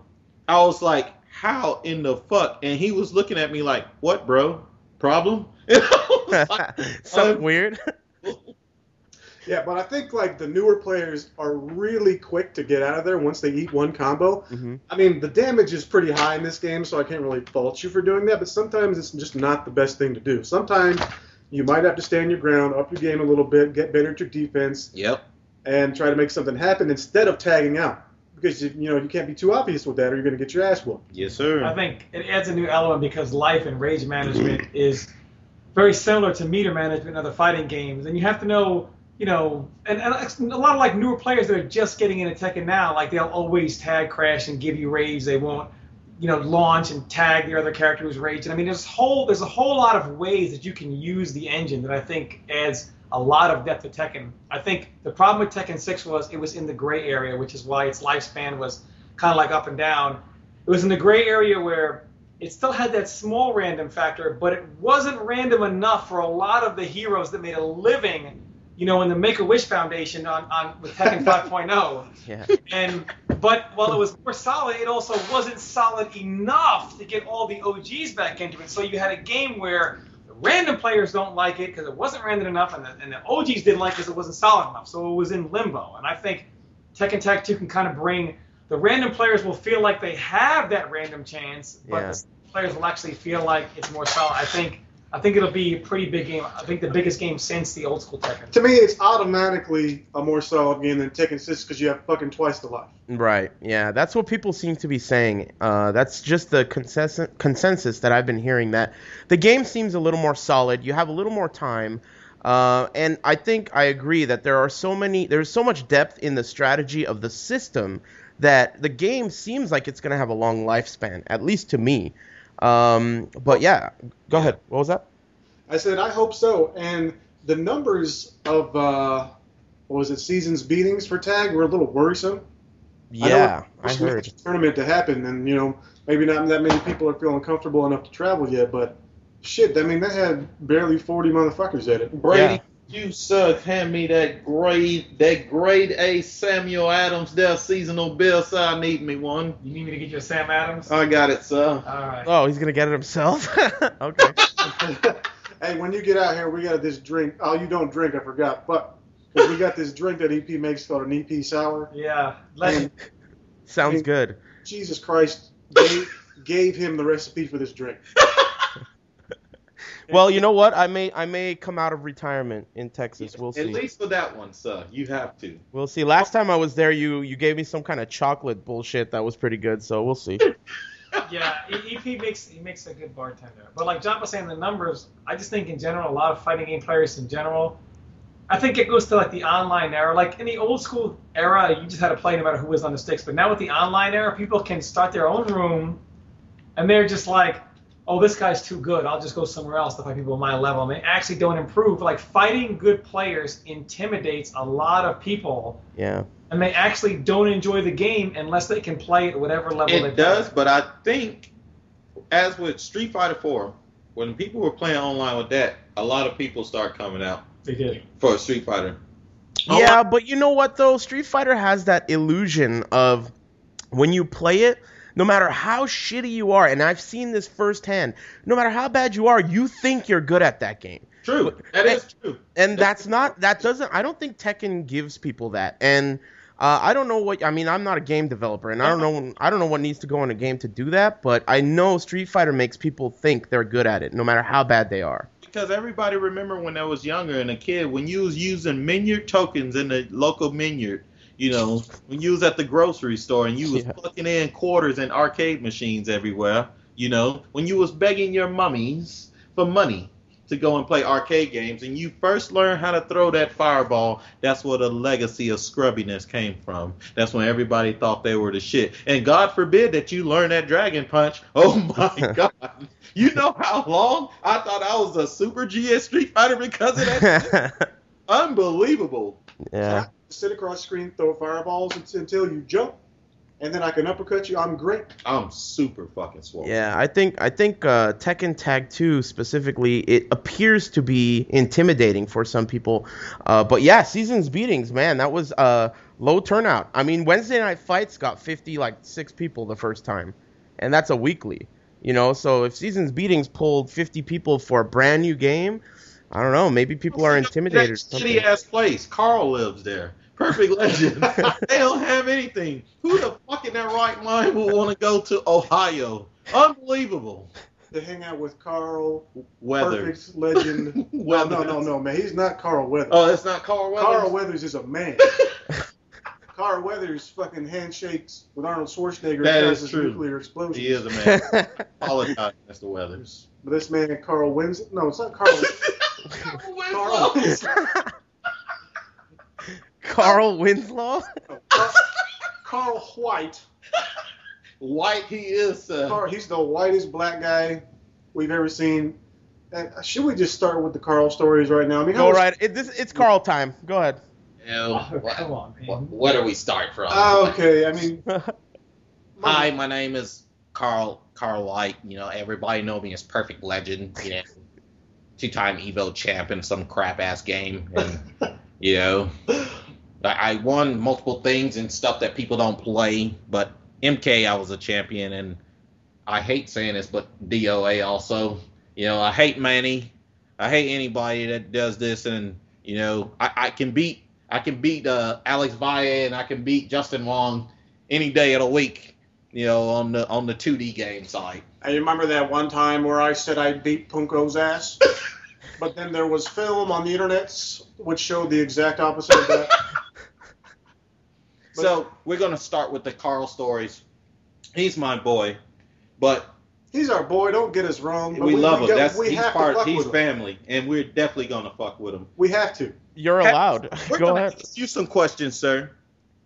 I was like, "How in the fuck?" And he was looking at me like, "What, bro? Problem?" And like, something um, weird Yeah, but I think like the newer players are really quick to get out of there once they eat one combo. hmm I mean, the damage is pretty high in this game, so I can't really fault you for doing that. But sometimes it's just not the best thing to do. Sometimes you might have to stand your ground, up your game a little bit, get better at your defense, "Yep, and try to make something happen instead of tagging out. Because you, you know you can't be too obvious with that, or you're going to get your ass whooped. yes, sir." I think it adds a new element because life and rage management is very similar to meter management in other fighting games, and you have to know, you know, and, and a lot of like newer players that are just getting into Tekken now, like they'll always tag crash and give you rage. They won't, you know, launch and tag the other character who's raging. I mean, there's whole there's a whole lot of ways that you can use the engine that I think adds a lot of depth to Tekken. I think the problem with Tekken 6 was it was in the gray area, which is why its lifespan was kind of like up and down. It was in the gray area where it still had that small random factor, but it wasn't random enough for a lot of the heroes that made a living, you know, in the Make a Wish Foundation on, on with Tekken 5.0. Yeah. And but while it was more solid, it also wasn't solid enough to get all the OGs back into it. So you had a game where the random players don't like it because it wasn't random enough, and the, and the OGs didn't like it because it wasn't solid enough. So it was in limbo. And I think Tekken Tag 2 can kind of bring the random players will feel like they have that random chance, but Yeah. the players will actually feel like it's more solid. I think I think it'll be a pretty big game. I think the biggest game since the old school Tekken. To me, it's automatically a more solid game than Tekken 6 because you have fucking twice the life. Right. Yeah, that's what people seem to be saying. Uh, that's just the consensus consensus that I've been hearing. That the game seems a little more solid. You have a little more time, uh, and I think I agree that there are so many. There's so much depth in the strategy of the system that the game seems like it's going to have a long lifespan, at least to me. Um, but yeah, go ahead. What was that? I said, I hope so. And the numbers of, uh, what was it, seasons beatings for tag were a little worrisome. Yeah, I, wish we had heard. the tournament to happen, and you know maybe not that many people are feeling comfortable enough to travel yet. But shit, I mean that had barely 40 motherfuckers at it. Brady, you suck. Hand me that grade, that grade A Samuel Adams, there seasonal bill. So I need me one. You need me to get you a Sam Adams? I got it, sir. All right. Oh, he's gonna get it himself. okay. hey, when you get out here, we got this drink. Oh, you don't drink, I forgot. But we got this drink that EP makes called an EP sour. Yeah. Legend. Sounds good. Jesus Christ gave, gave him the recipe for this drink. Well, you know what? I may I may come out of retirement in Texas. We'll see. At least for that one, sir. You have to. We'll see. Last time I was there, you you gave me some kind of chocolate bullshit that was pretty good. So we'll see. Yeah, E- EP makes he makes a good bartender. But like John was saying, the numbers. I just think in general, a lot of fighting game players in general. I think it goes to like the online era. Like in the old school era, you just had to play no matter who was on the sticks. But now with the online era, people can start their own room, and they're just like, "Oh, this guy's too good. I'll just go somewhere else to fight people on my level." And they actually don't improve. Like fighting good players intimidates a lot of people, Yeah. and they actually don't enjoy the game unless they can play at whatever level they It does, play. but I think, as with Street Fighter 4, when people were playing online with that, a lot of people start coming out They did. for Street Fighter. Yeah, but you know what though? Street Fighter has that illusion of when you play it, no matter how shitty you are, and I've seen this firsthand, no matter how bad you are, you think you're good at that game. True, that is true. and that's not that doesn't i don't think tekken gives people that and uh, i don't know what i mean i'm not a game developer and i don't know i don't know what needs to go in a game to do that but i know street fighter makes people think they're good at it no matter how bad they are Because everybody remember when I was younger and a kid, when you was using Minyard tokens in the local Minyard, you know, when you was at the grocery store and you was Yeah. plucking in quarters and arcade machines everywhere, you know, when you was begging your mummies for money to go and play arcade games and you first learned how to throw that fireball, that's where the legacy of scrubbiness came from. That's when everybody thought they were the shit. And God forbid that you learn that dragon punch. Oh my god. You know how long I thought I was a super G at Street Fighter because of that? Unbelievable. yeah Sit across the screen, throw fireballs until- until you jump, and then I can uppercut you. I'm great. I'm super fucking swole. yeah i think i think uh, tekken tag 2 specifically it appears to be intimidating for some people uh, but yeah seasons beatings man that was uh, low turnout i mean wednesday night fights got 50 like six people the first time and that's a weekly you know so if seasons beatings pulled 50 people for a brand new game i don't know maybe people are intimidated or That something. shitty ass place. Carl lives there. Perfect legend. they don't have anything. Who the fuck in their right mind would want to go to Ohio? Unbelievable. To hang out with Carl, Weather. perfect legend. no, Weathers. no, no, no, man. He's not Carl Weathers. Oh, it's not Carl Weathers. Carl Weathers is a man. Carl Weathers fucking handshakes with Arnold Schwarzenegger That and is causes true. nuclear explosion. He is a man. apologize, Mr. Weathers. But this man, Carl wins. No, it's not Carl. Carl Winslow. Carl Winslow. Carl, Carl White. White he is. Uh, Carl, he's the whitest black guy we've ever seen. And should we just start with the Carl stories right now? I mean, Go was- right. It, this, it's Carl time. Go ahead. you know, Oh, what, come on, man. what, where do we start from? Oh, okay. I mean, Hi, my name is Carl Carl White. You know, everybody know me as Perfect Legend. You know, two-time Evo champ in some crap ass game, and you know, I, I won multiple things and stuff that people don't play. But MK, I was a champion, and I hate saying this, but DOA also. You know, I hate Manny. I hate anybody that does this, and you know, I, I can beat I can beat uh, Alex Valle and I can beat Justin Wong any day of the week. You know, on the on the 2D game side. I remember that one time where I said I beat Punko's ass, but then there was film on the internet which showed the exact opposite of that. So we're gonna start with the Carl stories. He's my boy, but He's our boy. Don't get us wrong. but we, love him. got- That's we he's have to part. fuck He's with him. family, and we're definitely gonna fuck with him. We have to. You're Okay. allowed. We're Go gonna ahead. ask you some questions, sir.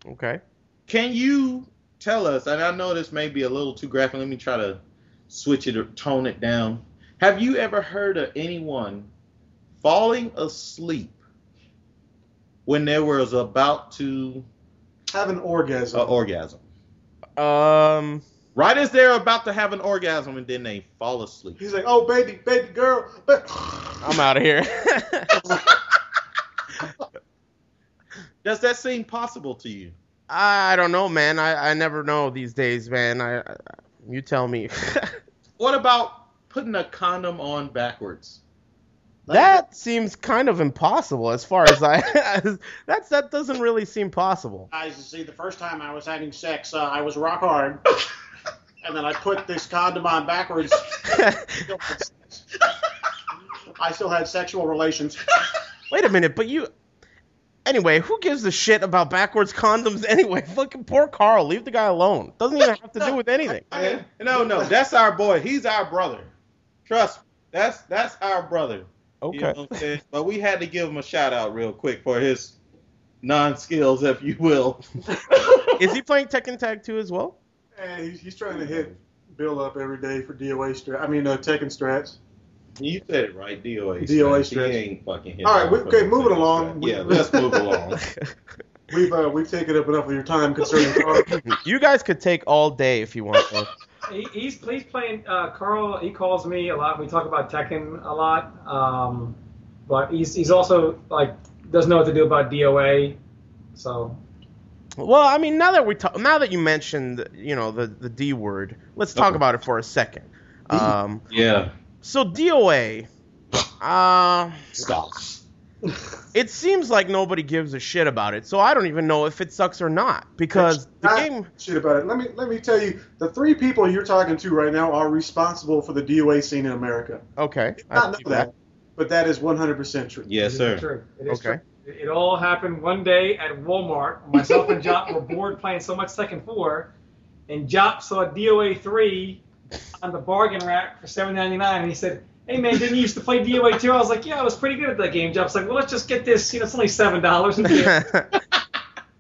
Okay. Can you tell us? And I know this may be a little too graphic. Let me try to switch it or tone it down. Have you ever heard of anyone falling asleep when they was about to Have an orgasm. uh, orgasm? Um. Right as they're about to have an orgasm, and then they fall asleep. He's like, oh baby, baby girl. But I'm out of here. Does that seem possible to you? I don't know, man. I, I never know these days, man. I, I you tell me. What about putting a condom on backwards? That seems kind of impossible as far as I. that's that doesn't really seem possible. Guys, you see, the first time I was having sex, uh, I was rock hard, and then I put this condom on backwards. Still had sex. I still had sexual relations. Wait a minute, but you. Anyway, who gives a shit about backwards condoms anyway? Fucking poor Carl. Leave the guy alone. Doesn't even have to do with anything. I mean, no, no, that's our boy. He's our brother. Trust me, that's that's our brother. You Okay. know what I'm saying? But we had to give him a shout out real quick for his non-skills, if you will. Is he playing Tekken Tag 2 as well? And he's, he's trying to hit Bill up every day for DOA strat. I mean, uh, Tekken strats. You said it right, DOA. DOA stretch. stretch. He ain't fucking hit All right, we- okay, moving stretch. along. Yeah, let's move along. We've uh, we've taken up enough of your time concerning you guys could take all day if you want to. He, he's he's playing. Uh, Carl. He calls me a lot. We talk about Tekken a lot. Um, but he's he's also like doesn't know what to do about DOA. So Well, I mean, now that we talk, now that you mentioned, you know, the the D word, let's talk Okay. about it for a second. Um, Yeah. so DOA, uh, Stop. It seems like nobody gives a shit about it. So I don't even know if it sucks or not because the Not game. shit about it. Let me let me tell you, the three people you're talking to right now are responsible for the DOA scene in America. Okay, I Not know believe that, but that is 100% true. Yes, it is sir. True. It is Okay. true. It all happened one day at Walmart. Myself and Jop were bored playing so much Tekken Four, and Jop saw DOA three on the bargain rack for seven ninety nine, and he said, "Hey man, didn't you used to play DOA two? I was like, "Yeah, I was pretty good at that game." Jop's like, "Well, let's just get this. You know, it's only seven dollars."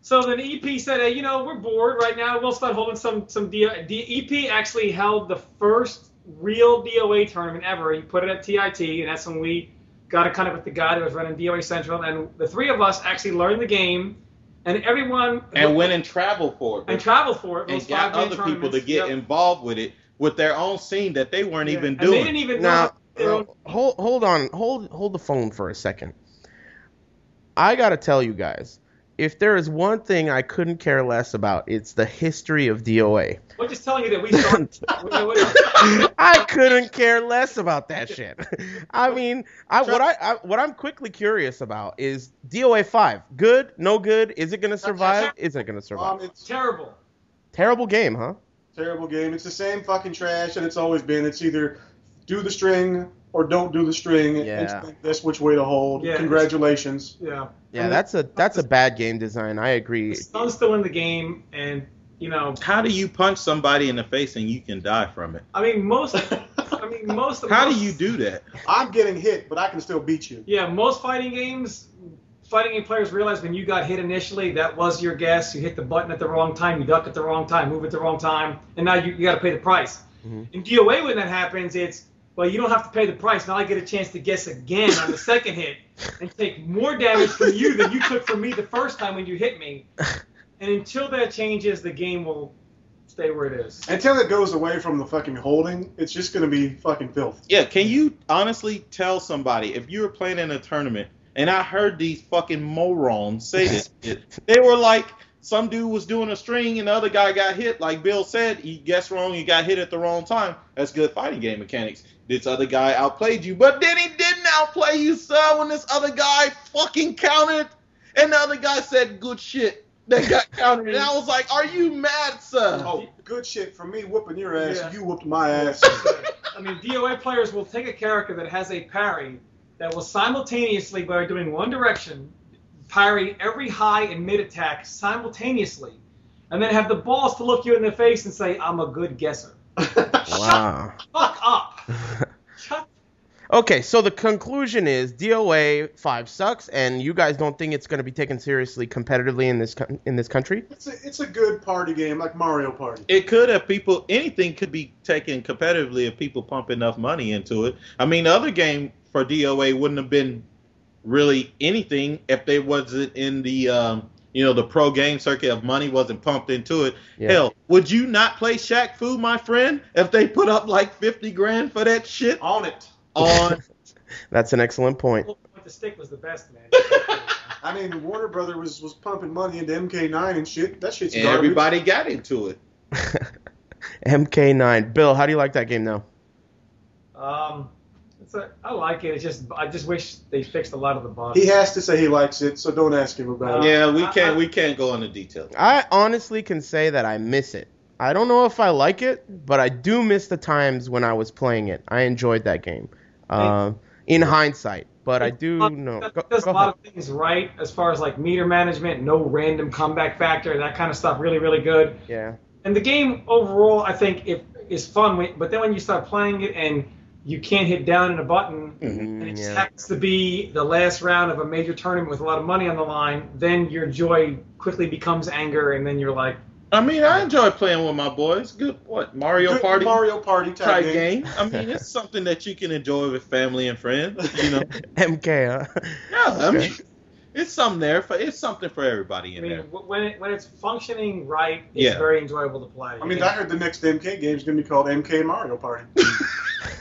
So then EP said, hey, you know, we're bored right now. We'll start holding some some D- D- EP actually held the first real DOA tournament ever. He put it at TIT, and that's when we got it kind of with the guy that was running DOA Central, and the three of us actually learned the game, and everyone And went and traveled for it. and traveled for it. and got other people to get Yep. involved with it with their own scene that they weren't Yeah. even And they doing. didn't even now, know. Their hold hold on, hold hold the phone for a second. I gotta tell you guys, if there is one thing I couldn't care less about, it's the history of DOA. We're just telling you that we. I couldn't care less about that shit. I mean, I what I, I what I'm quickly curious about is DOA five. Good? No good? Is it gonna survive? Is it gonna survive? Um, it's Terrible. Terrible game, huh? terrible game. It's the same fucking trash that it's always been. It's either do the string or don't do the string. Yeah. And that's which way to hold. Yeah, Congratulations. Yeah. Yeah, that's a that's a bad game design. I agree. The Suns still in the game, and you know, How do you punch somebody in the face and you can die from it? I mean most. I mean most. How do you do that? I'm getting hit, but I can still beat you. Yeah, most fighting games, fighting game players realize when you got hit initially, that was your guess. You hit the button at the wrong time, you duck at the wrong time, move at the wrong time, and now you, you got to pay the price. Mhm. In DOA, when that happens, it's well, you don't have to pay the price. Now I get a chance to guess again on the second hit and take more damage from you than you took from me the first time when you hit me. And until that changes, the game will stay where it is. Until it goes away from the fucking holding, it's just gonna be fucking filth. Yeah, can you honestly tell somebody if you were playing in a tournament and I heard these fucking morons say this shit, they were like, some dude was doing a string and the other guy got hit. Like Bill said, he guessed wrong, he got hit at the wrong time. That's good fighting game mechanics. This other guy outplayed you, but then he didn't outplay you, sir, when this other guy fucking counted. and the other guy said good shit. They got counted. And I was like, are you mad, sir? Oh, good shit for me whooping your ass. Yeah. You whooped my ass. I mean, DOA players will take a character that has a parry that will simultaneously, by doing one direction, parry every high and mid attack simultaneously, and then have the balls to look you in the face and say, "I'm a good guesser." Wow. Fuck up. Shut. Okay, so the conclusion is DOA five sucks, and you guys don't think it's going to be taken seriously competitively in this co- in this country. It's a, it's a good party game, like Mario Party. It could have people. Anything could be taken competitively if people pump enough money into it. I mean, the other game for DOA wouldn't have been really anything if they wasn't in the um, you know the pro game circuit of money wasn't pumped into it. Yeah. Hell, would you not play Shaq Fu, my friend, if they put up like fifty grand for that shit On it. on? That's an excellent point. The stick was the best, man. I mean, Warner Brother was, was pumping money into MK9 and shit. That shit's and garbage. everybody got into it. MK9. Bill, how do you like that game now? Um, it's a, I like it. It's just I just wish they fixed a lot of the bugs. He has to say he likes it, so don't ask him about it. Yeah, we can't I- we can't go into detail. I honestly can say that I miss it. I don't know if I like it, but I do miss the times when I was playing it. I enjoyed that game. Um, in hindsight, but I do know. It Go, does go a lot ahead. of things right as far as like meter management, no random comeback factor, that kind of stuff. Really, really good. Yeah. And the game overall, I think, if is fun. But then when you start playing it and you can't hit down in a button, mm-hmm, and it just yeah. happens to be the last round of a major tournament with a lot of money on the line, then your joy quickly becomes anger, and then you're like, I mean, I enjoy playing with my boys. Good, what Mario Good Party? Mario Party type, type game. game. I mean, it's something that you can enjoy with family and friends. You know, MK, huh? yeah. I mean, Okay. It's something there for it's something for everybody I in mean, there. w- when it, when it's functioning right, it's Yeah. very enjoyable to play. I mean, And- I heard the next MK game is going to be called MK Mario Party.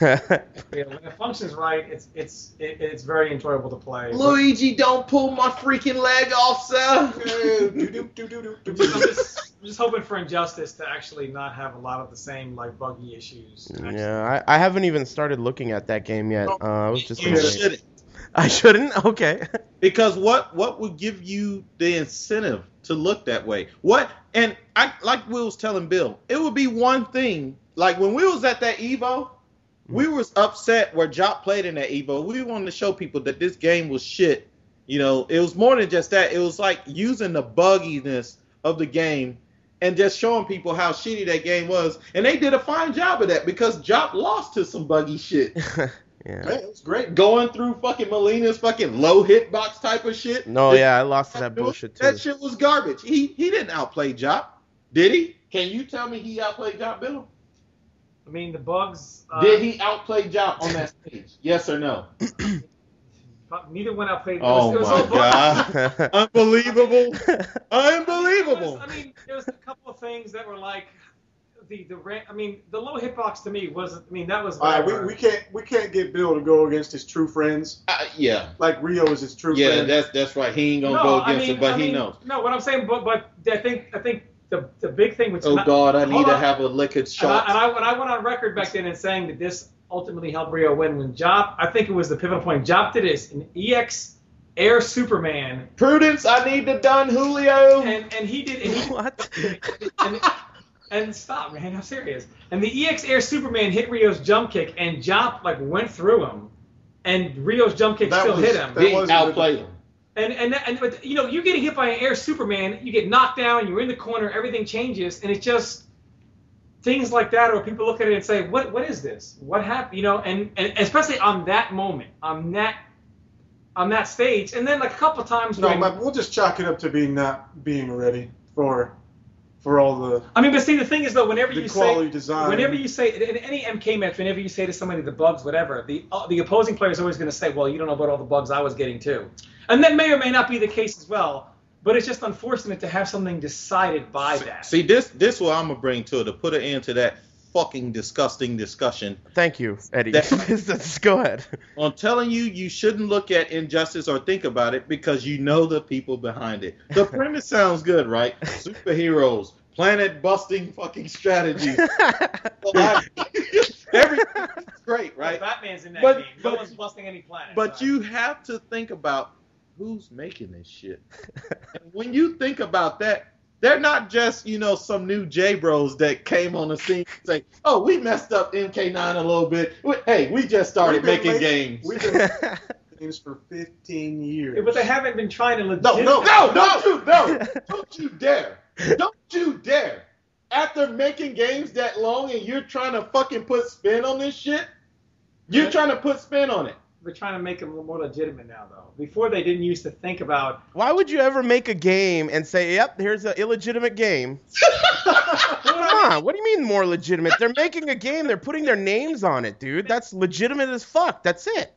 Yeah, when it functions right, it's it's it, it's very enjoyable to play. Luigi, don't pull my freaking leg off, sir. I'm just, I'm just, hoping for Injustice to actually not have a lot of the same like buggy issues. yeah, I, I haven't even started looking at that game yet. Uh, I was just. You shouldn't, I shouldn't. Okay. because what what would give you the incentive to look that way? What and I like Will was telling Bill, it would be one thing. Like when we was at that Evo, mm-hmm. we was upset where Jop played in that Evo. We wanted to show people that this game was shit. You know, it was more than just that. It was like using the bugginess of the game and just showing people how shitty that game was. And they did a fine job of that because Jop lost to some buggy shit. yeah. Man, it was great. Going through fucking Mileena's fucking low hitbox type of shit. No, That- yeah, I lost to that bullshit too. That shit was garbage. He he didn't outplay Jop, did he? Can you tell me he outplayed Jop Bill? I mean, the bugs. Uh, Did he outplay Jop on that stage? Yes or no? Neither one outplayed. Oh it was, it was my god! Unbelievable! Unbelievable! I mean, there was a couple of things that were like the the ra- I mean, the low hitbox to me was. I mean, that was. All right, we, we can't we can't get Bill to go against his true friends. Uh, yeah, Like Rio is his true yeah, friend. that's that's right. He ain't gonna no, go I against mean, him, but I he mean, knows. No, what I'm saying, but but I think I think the the big thing which Oh not- God, I need hold to have a liquid And I, shot. and I, when I went on record back then and saying that this ultimately helped Rio win when Jop, I think it was the pivotal point. Jop did this in EX Air Superman, Prudence, I need to done Julio. and and he did. And he, What? And, and stop, man. I'm serious. And the EX Air Superman hit Rio's jump kick, and Jop like went through him, and Rio's jump kick That still was- hit him. that he was- outplayed him. And and and but, you know you're getting hit by an air Superman. You get knocked down. You're in the corner. Everything changes, and it's just things like that where people look at it and say, "What what is this? What happened?" You know, and and especially on that moment, on that on that stage, and then like a couple times No, when but we'll just chalk it up to being not being ready for for all the I mean, but see, the thing is though, whenever the you quality say, design. whenever you say in any MK match, whenever you say to somebody the bugs, whatever, the uh, the opposing player is always going to say, well, you don't know about all the bugs I was getting too, and that may or may not be the case as well. But it's just unfortunate to have something decided by that. See, this this what I'm gonna bring to it to put an end to that fucking disgusting discussion. Thank you, Eddie. That- Let's go ahead. I'm telling you, you shouldn't look at injustice or think about it because you know the people behind it. The premise sounds good, right? Superheroes, planet busting fucking strategies. Everything's great, right? Batman's in that But- game. No but- one's busting any planets. But you have to think about who's making this shit. and when you think about that, they're not just, you know, some new J Bros that came on the scene and say, oh, we messed up MK9 a little bit. Hey, we just started We've making making- games. We've been making games for 15 years. But they haven't been trying to legit. No, no, No, don't you, no, don't you dare. Don't you dare. After making games that long and you're trying to fucking put spin on this shit, you're trying to put spin on it. They're trying to make them more legitimate now, though. Before they didn't used to think about. Why would you ever make a game and say, "Yep, here's an illegitimate game"? Come on, what do you mean more legitimate? They're making a game. They're putting their names on it, dude. That's legitimate as fuck. That's it.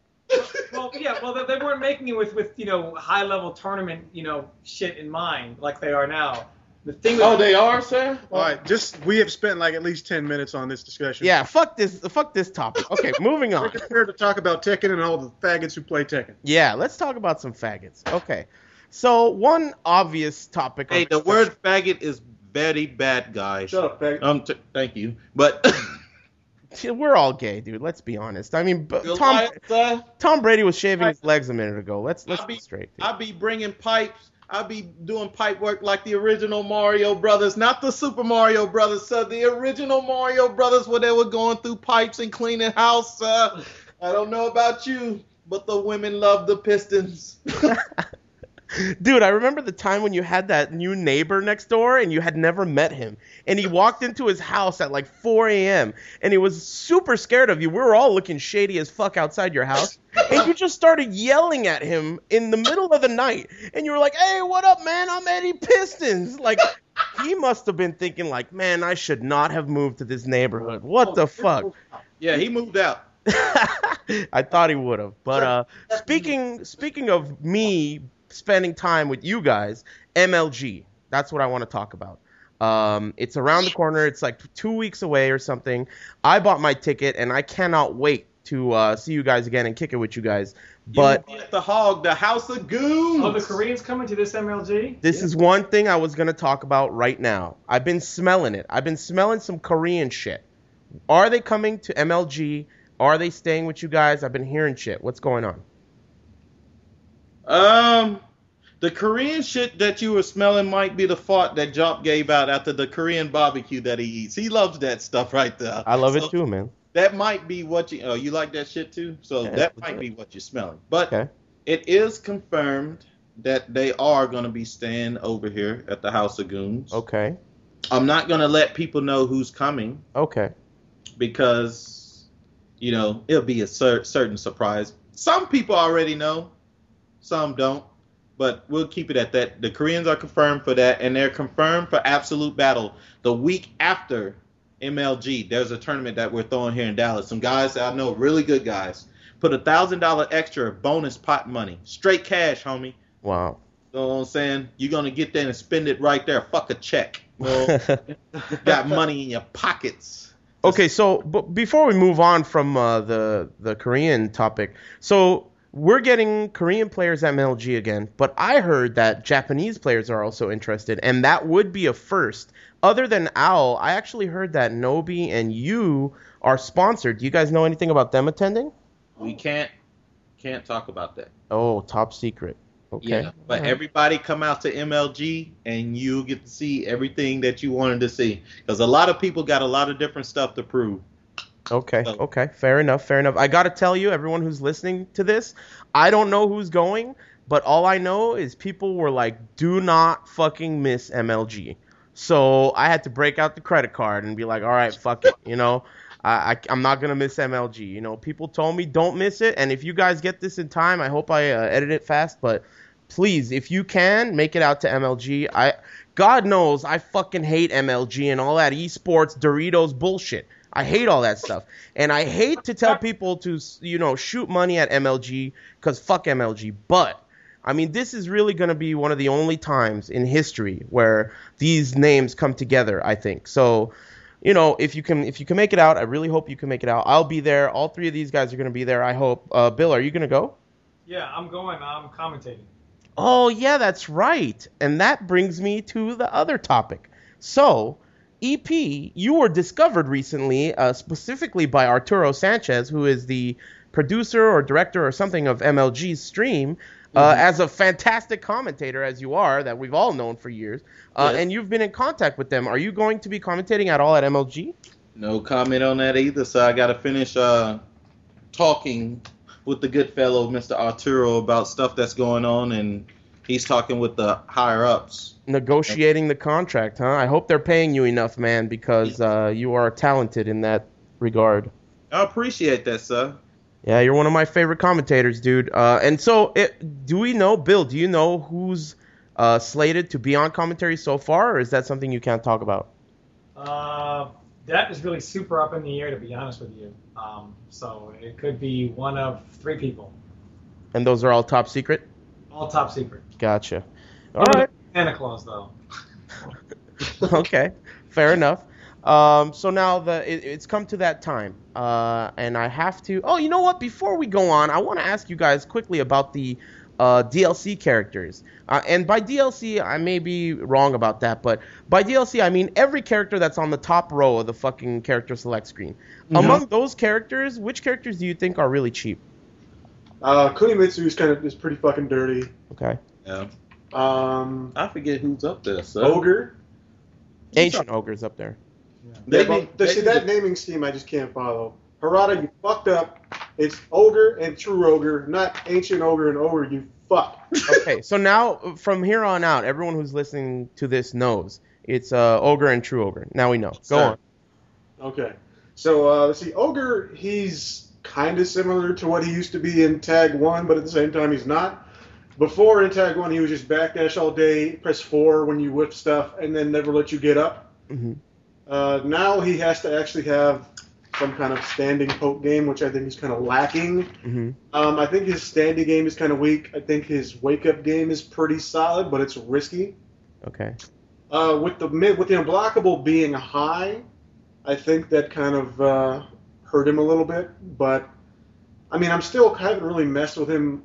Well, yeah, well, they, they weren't making it with, with you know high level tournament you know shit in mind like they are now. The thing. Oh, they are, sir? All right, just we have spent like at least ten minutes on this discussion. Yeah, fuck this. Fuck this topic. Okay, moving on. We're on. here to talk about Tekken and all the faggots who play Tekken. Yeah, let's talk about some faggots. Okay, so one obvious topic. Hey, the discussion- word faggot is very bad, guys. Shut up, Peg. Um, t- thank you, but We're all gay, dude. Let's be honest. I mean, Tom Tom Brady was shaving his legs a minute ago. Let's let's I'll be be- straight. dude. I be bringing pipes. I'll be doing pipe work like the original Mario Brothers, not the Super Mario Brothers, sir. The original Mario Brothers, where they were going through pipes and cleaning house, sir. I don't know about you, but the women love the Pistons. Dude, I remember the time when you had that new neighbor next door and you had never met him. And he walked into his house at like 4 a.m. and he was super scared of you. We were all looking shady as fuck outside your house. And you just started yelling at him in the middle of the night. And you were like, hey, what up, man? I'm Eddie Pistons. Like, he must have been thinking, like, man, I should not have moved to this neighborhood. What the fuck? yeah, he moved out. I thought he would have. But uh, speaking speaking of me spending time with you guys, MLG. That's what I want to talk about. Um, it's around the corner. It's like two weeks away or something. I bought my ticket and I cannot wait to uh, see you guys again and kick it with you guys. But You get the hog, the House of Goons. Oh, the Koreans coming to this MLG? this is one thing I was gonna talk about right now. I've been smelling it. I've been smelling some Korean shit. Are they coming to MLG? Are they staying with you guys? I've been hearing shit. What's going on? Um, the Korean shit that you were smelling might be the fart that Jop gave out after the Korean barbecue that he eats. He loves that stuff right there. I love So it too, man. That might be what you. Oh, you like that shit too? So Yeah, that might be what you're smelling. But Okay. it is confirmed that they are going to be staying over here at the House of Goons. Okay. I'm not going to let people know who's coming Okay. because you know it'll be a cer- certain surprise. Some people already know, some don't, but we'll keep it at that. The Koreans are confirmed for that, and they're confirmed for Absolute Battle the week after MLG. There's a tournament that we're throwing here in Dallas. Some guys that I know, really good guys, put a thousand dollar extra bonus pot money, straight cash, homie. Wow. You know what I'm saying? You're gonna get there and spend it right there. Fuck a check. Well, got money in your pockets. okay, so but before we move on from uh, the the Korean topic, so we're getting Korean players at MLG again, but I heard that Japanese players are also interested, and that would be a first. Other than Owl, I actually heard that Nobi and you are sponsored. Do you guys know anything about them attending? We can't can't talk about that. Oh, top secret. Okay. Yeah, but Alright. everybody come out to MLG and you get to see everything that you wanted to see because a lot of people got a lot of different stuff to prove. Okay, So- okay, fair enough, fair enough. I gotta tell you, everyone who's listening to this, I don't know who's going, but all I know is people were like, "Do not fucking miss MLG." So I had to break out the credit card and be like, "All right, fuck it," you know. I, I I'm not gonna miss MLG. You know, people told me don't miss it, and if you guys get this in time, I hope I uh, edit it fast. But please, if you can, make it out to MLG. I God knows I fucking hate MLG and all that esports Doritos bullshit. I hate all that stuff, and I hate to tell people to you know shoot money at MLG because fuck MLG. But I mean, this is really going to be one of the only times in history where these names come together. I think so. You know, if you can, if you can make it out, I really hope you can make it out. I'll be there. All three of these guys are going to be there. I hope. Uh, Bill, are you going to go? Yeah, I'm going. I'm commentating. Oh, yeah, that's right. And that brings me to the other topic. So, EP, you were discovered recently, uh, specifically by Arturo Sanchez, who is the producer or director or something of MLG's stream, uh, as a fantastic commentator, as you are, that we've all known for years. Uh, Yes. And you've been in contact with them. Are you going to be commentating at all at MLG? No comment on that either. So I got to finish uh, talking with the good fellow, Mr. Arturo, about stuff that's going on, and he's talking with the higher ups. Negotiating the contract, huh? I hope they're paying you enough, man, because uh, you are talented in that regard. I appreciate that, sir. Yeah, you're one of my favorite commentators, dude. Uh, and so, it, do we know, Bill? Do you know who's uh, slated to be on commentary so far, or is that something you can't talk about? Uh, that is really super up in the air, to be honest with you. Um, so it could be one of three people, And those are all top secret. All top secret. Gotcha. All right. Santa Claus, though. okay, fair enough. Um, so now the it, it's come to that time, uh, and I have to. Oh, you know what? Before we go on, I want to ask you guys quickly about the uh, DLC characters. Uh, and by DLC, I may be wrong about that, but by DLC, I mean every character that's on the top row of the fucking character select screen. Among those characters, which characters do you think are really cheap? Uh, Kunimitsu is kind of is pretty fucking dirty. Okay, Yeah. Um, I forget who's up there, sir. Ogre. Ancient Ogre's up there. They Yeah, need- but they see need that to- naming scheme I just can't follow. Harada, you fucked up. It's ogre and true ogre, not ancient ogre and ogre. You fuck. okay, so now from here on out, everyone who's listening to this knows it's uh, ogre and true ogre. Now we know. Go Sir. on. Okay. So uh, let's see. Ogre, he's kind of similar to what he used to be in Tag One, but at the same time, he's not. Before in Tag One, he was just backdash all day, press four when you whip stuff, and then never let you get up. hmm Uh, now he has to actually have some kind of standing poke game, which I think is kind of lacking. hmm Um, I think his standing game is kind of weak. I think his wake up game is pretty solid, but it's risky. Okay. Uh, with the mid, with the unblockable being high, I think that kind of uh, hurt him a little bit. But I mean, I'm still I haven't really messed with him.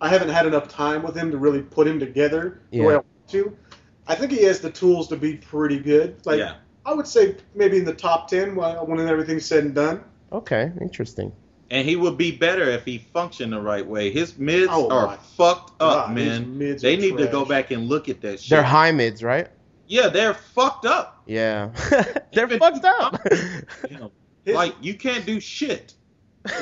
I haven't had enough time with him to really put him together the way I Yeah. want to. I think he has the tools to be pretty good. Like yeah. I would say maybe in the top ten when when everything's said and done. Okay. Interesting. And he would be better if he functioned the right way. His mids Oh, are my fucked up, God, his man. mids They are need to go back and look at that shit. They're high mids, right? yeah, they're fucked up. Yeah. They're fucked up. You know, His- like you can't do shit.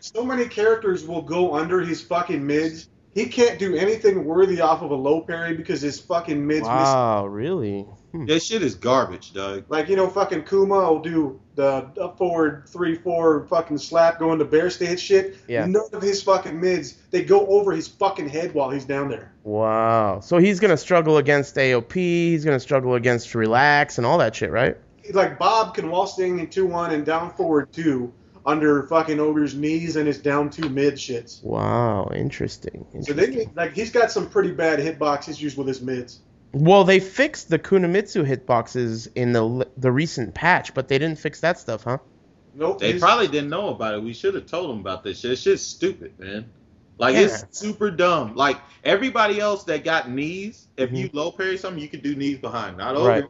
so many characters will go under his fucking mids. He can't do anything worthy off of a low parry because his fucking mids miss. wow. Really? Hmm. That shit is garbage, Doug. Like you know, fucking Kuma will do the up forward three four fucking slap going to bear stance shit. Yeah. None of his fucking mids they go over his fucking head while he's down there. Wow. So he's gonna struggle against AOP. He's gonna struggle against relax and all that shit, right? Like Bob can wall standing two one and down forward two under fucking ogre's knees and his down two mid shits. Wow. Interesting. So they like he's got some pretty bad hitbox issues with his mids. Well, they fixed the Kunimitsu hitboxes in the the recent patch, but they didn't fix that stuff, huh? Nope. They probably didn't know about it. We should have told them about this shit. It's just stupid, man. Like Yeah. it's super dumb. Like everybody else that got knees, if Mhm. you low parry something, you can do knees behind. Not Right.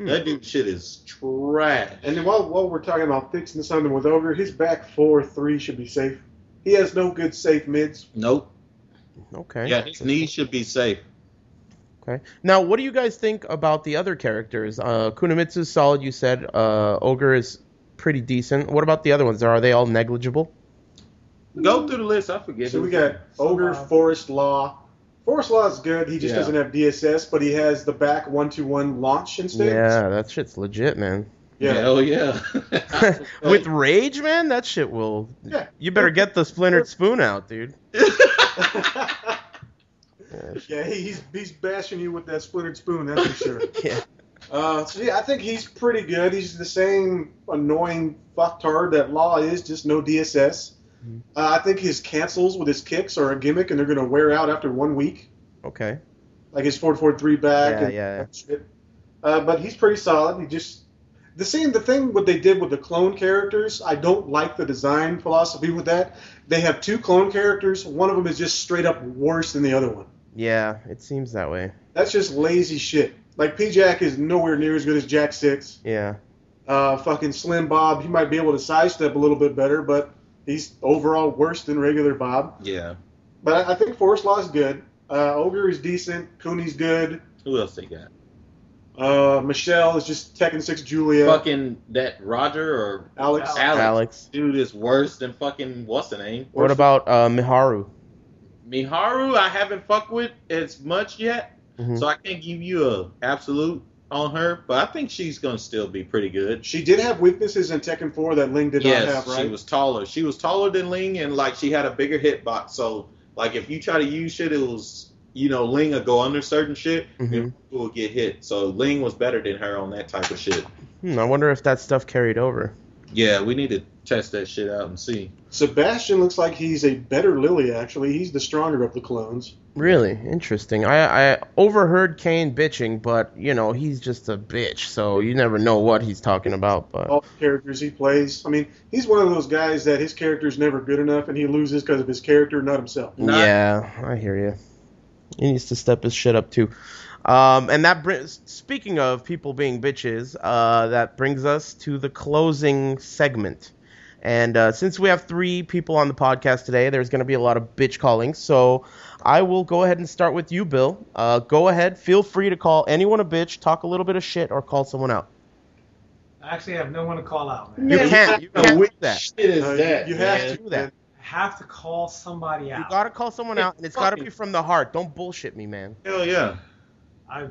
Over. That dude shit is trash. And then while, while we're talking about fixing something with Ogre, his back four three should be safe. He has no good safe mids. Nope. Okay. Yeah, his knees should be safe. Okay. Now, what do you guys think about the other characters? Uh, Kunimitsu's solid, you said. Uh, Ogre is pretty decent. What about the other ones? Are they all negligible? Go through the list. I forget. So we got Ogre, Forest Law. Forest Law is good. He just Yeah. doesn't have DSS, but he has the back one to one launch instead. Yeah, that shit's legit, man. Yeah. Hell yeah. With rage, man, that shit will. Yeah. You better get the splintered spoon out, dude. Yeah, yeah, he- he's he's bashing you with that splintered spoon. That's for sure. yeah. Uh, so yeah, I think he's pretty good. He's the same annoying fucktard that Law is, just no DSS. Uh, I think his cancels with his kicks are a gimmick, and they're gonna wear out after one week. Okay. Like his four four three back. Yeah, and yeah. shit. Uh, but he's pretty solid. He just the same the thing what they did with the clone characters. I don't like the design philosophy with that. They have two clone characters. One of them is just straight up worse than the other one. Yeah, it seems that way. That's just lazy shit. Like P Jack is nowhere near as good as Jack Six. Yeah. Uh, fucking Slim Bob, he might be able to sidestep a little bit better, but he's overall worse than regular Bob. yeah. But I, I think Forest Law is good. Uh, Ogre is decent. Cooney's good. Who else they got? Uh, Michelle is just Tekken 6 Julia. Fucking that Roger or Alex. Alex. Alex. Alex. Dude is worse than fucking what's the name? What about uh, Miharu? Miharu? I haven't fucked with as much yet, Mhm. so I can't give you a absolute on her. But I think she's gonna still be pretty good. She did have weaknesses in Tekken 4 that Ling did yes, not have, right? she was taller. She was taller than Ling, and like she had a bigger hitbox. So like if you try to use shit, it was you know Ling will go under certain shit, Mhm. and people will get hit. So Ling was better than her on that type of shit. Hmm, I wonder if that stuff carried over. Yeah, we need to test that shit out and see. Sebastian looks like he's a better Lily, actually. He's the stronger of the clones. Really interesting. I I overheard Kane bitching, but you know he's just a bitch, so you never know what he's talking about. But All the characters he plays. I mean, he's one of those guys that his character's never good enough and he loses because of his character, not himself. Not- yeah, I hear you. He needs to step his shit up too. Um, and that brings, speaking of people being bitches, uh, that brings us to the closing segment. And uh, since we have three people on the podcast today, there's going to be a lot of bitch calling. So I will go ahead and start with you, Bill. Uh, go ahead. Feel free to call anyone a bitch, talk a little bit of shit, or call someone out. I actually have no one to call out, man. You Man, can't. You can't do that. Shit is Uh, that? you man? have to do that. I have to call somebody out. You got to call someone out, and it's got to be from the heart. Don't bullshit me, man. Hell yeah. I,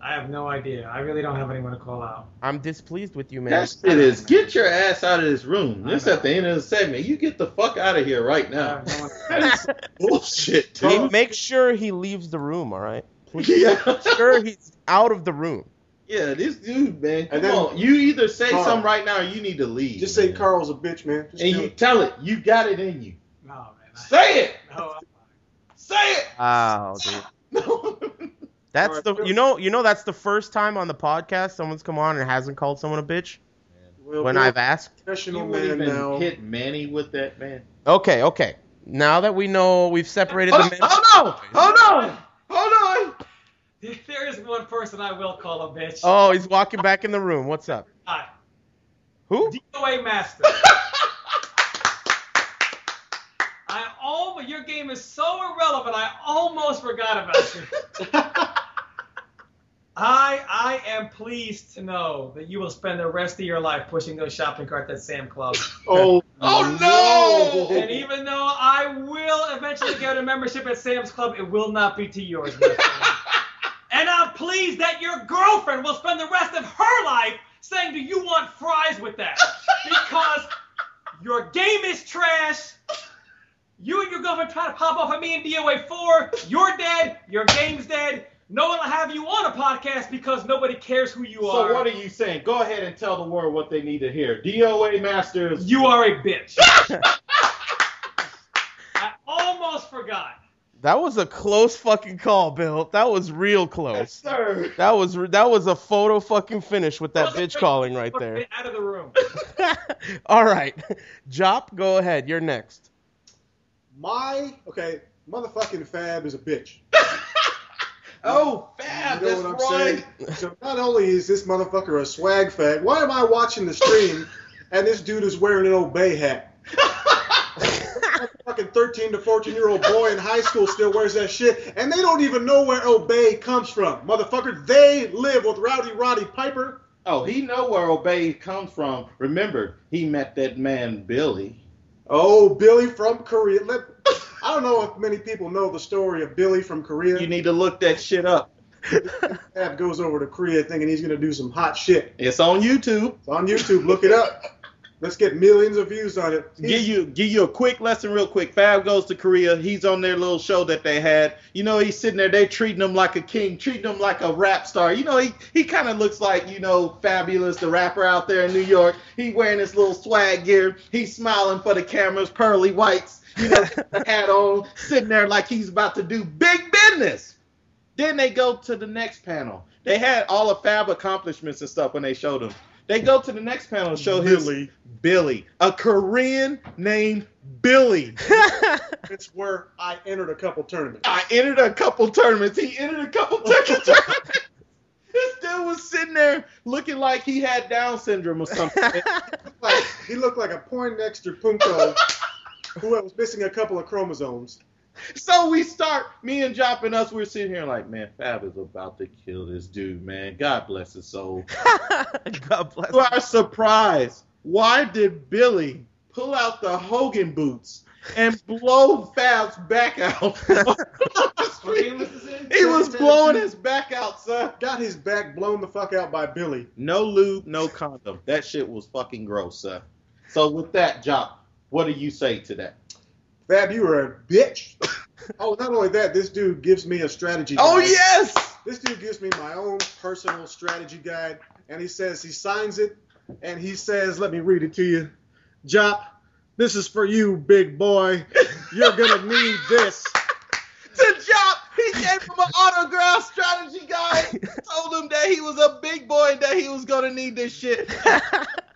I have no idea. I really don't have anyone to call out. I'm displeased with you, man. That shit is get your ass out of this room. I This know. at the end of the segment. You get the fuck out of here right now. no bullshit, Make- dude. Make sure he leaves the room, all right? Please. Yeah. Make sure he's out of the room. yeah, this dude, man. Come then- on. You either say Carl. something right now or you need to leave. Just say man. Carl's a bitch, man. Just And do you it. tell it. You got it in you. No, man. I, Say it. no, I'm Say it. Wow, dude. No. That's the you know you know that's the first time on the podcast someone's come on and hasn't called someone a bitch Well, when we're I've asked. Professional man even now. hit Manny with that, man. Okay, okay. Now that we know we've separated Hold, the men. hold on. Hold on. Hold on. There is one person I will call a bitch. Oh, he's walking back in the room. What's up? Hi. Who? DOA Master. I almost, your game is so irrelevant, I almost forgot about you. I I am pleased to know that you will spend the rest of your life pushing those shopping carts at Sam Club. Oh, Oh, no! And even though I will eventually get a membership at Sam's Club, it will not be to yours. And I'm pleased that your girlfriend will spend the rest of her life saying, Do you want fries with that? Because your game is trash. You and your girlfriend try to pop off at me in DOA 4. You're dead. Your game's dead. No one will have you on a podcast because nobody cares who you are. So what are you saying? Go ahead and tell the world what they need to hear. DOA Masters. You are a bitch. I almost forgot. That was a close fucking call, Bill. That was real Yes, close. sir. That was that was a photo fucking finish with that bitch calling right there. Out of the room. All right, Jop, go ahead. You're next. my okay, motherfucking Fab is a bitch. Oh, Fab, you know that's what I'm right. saying? So not only is this motherfucker a swag fag, why am I watching the stream and this dude is wearing an Obey hat? fucking 13 to 14 year old boy in high school still wears that shit, and they don't even know where Obey comes from. Motherfucker, they live with Rowdy Roddy Piper. Oh, he know where Obey comes from. Remember, he met that man Billy. Oh, Billy from Korea. Let, I don't know if many people know the story of Billy from Korea. You need to look that shit up. Fab goes over to Korea thinking he's gonna do some hot shit. It's on YouTube. It's on YouTube. Look it up. Let's get millions of views on it. Give you give you a quick lesson real quick. Fab goes to Korea. He's on their little show that they had. You know, he's sitting there, they treating him like a king, treating him like a rap star. You know, he he kind of looks like, you know, Fabolous, the rapper out there in New York. He wearing his little swag gear. He's smiling for the cameras, pearly whites, you know, the hat on, sitting there like he's about to do big business. Then they go to the next panel. They had all the Fab accomplishments and stuff when they showed him. They go to the next panel and show his Billy. Billy, a Korean named Billy. It's where I entered a couple tournaments. I entered a couple tournaments. He entered a couple tournaments. This dude was sitting there looking like he had Down syndrome or something. Like, he looked like a Poindexter Punko who was missing a couple of chromosomes. so we start, me and Jop and us, we're sitting here like, man, Fab is about to kill this dude, man. God bless his soul. God bless. To our surprise, why did Billy pull out the Hogan boots and blow Fab's back out? What game was this in? he was blowing his back out, son. Got his back blown the fuck out by Billy. No lube, no condom. That shit was fucking gross, sir. So with that, Jop, what do you say to that? Fab, you were a bitch. oh, not only that, this dude gives me a strategy. Oh yes! This dude gives me my own personal strategy guide, and he says he signs it, and he says, "Let me read it to you, Jop. This is for you, big boy. You're gonna need this." To Jop, he gave him an autograph strategy guide. Told him that he was a big boy and that he was gonna need this shit.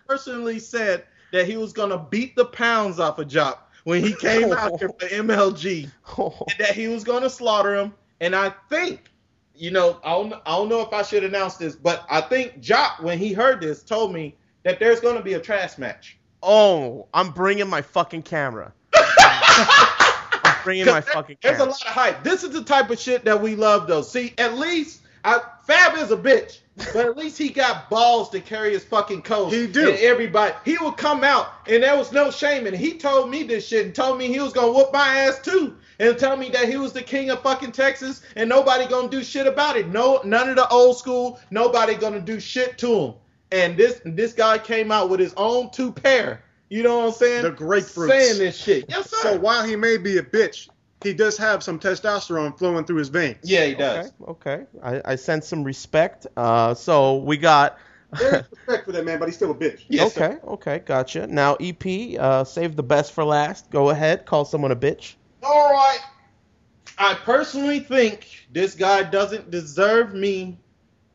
Personally said that he was gonna beat the pounds off of Jock when he came out here for MLG. and that he was going to slaughter him. And I think, you know, I don't, I don't know if I should announce this, but I think Jock, when he heard this, told me that there's going to be a trash match. oh, I'm bringing my fucking camera. I'm bringing my there- fucking camera. There's a lot of hype. This is the type of shit that we love, though. See, at least I, Fab is a bitch, but at least he got balls to carry his fucking coat. He do. And everybody, he would come out, and there was no shame it. He told me this shit and told me he was gonna whoop my ass too, and tell me that he was the king of fucking Texas, and nobody gonna do shit about it. No, none of the old school, nobody gonna do shit to him. And this this guy came out with his own two pair. You know what I'm saying? The grapefruits. Saying this shit. Yes, sir. So while he may be a bitch, he does have some testosterone flowing through his veins. yeah, he does. Okay, okay. I, I sense some respect. Uh, so we got. There's respect for that man, but he's still a bitch. Yes, sir. okay, okay, gotcha. Now, EP, uh, save the best for last. Go ahead, call someone a bitch. All right. I personally think this guy doesn't deserve me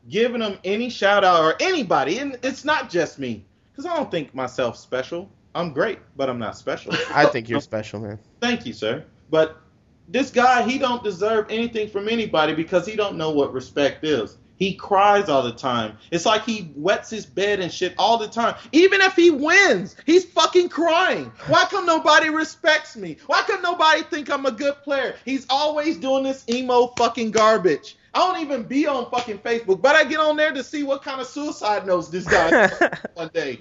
giving him any shout out or anybody. And it's not just me. Because I don't think myself special. I'm great, but I'm not special. I think you're special, man. Thank you, sir. But this guy, he don't deserve anything from anybody because he don't know what respect is. He cries all the time. It's like he wets his bed and shit all the time. Even if he wins, he's fucking crying. Why come nobody respects me? Why come nobody think I'm a good player? He's always doing this emo fucking garbage. I don't even be on fucking Facebook, but I get on there to see what kind of suicide notes this guy one day.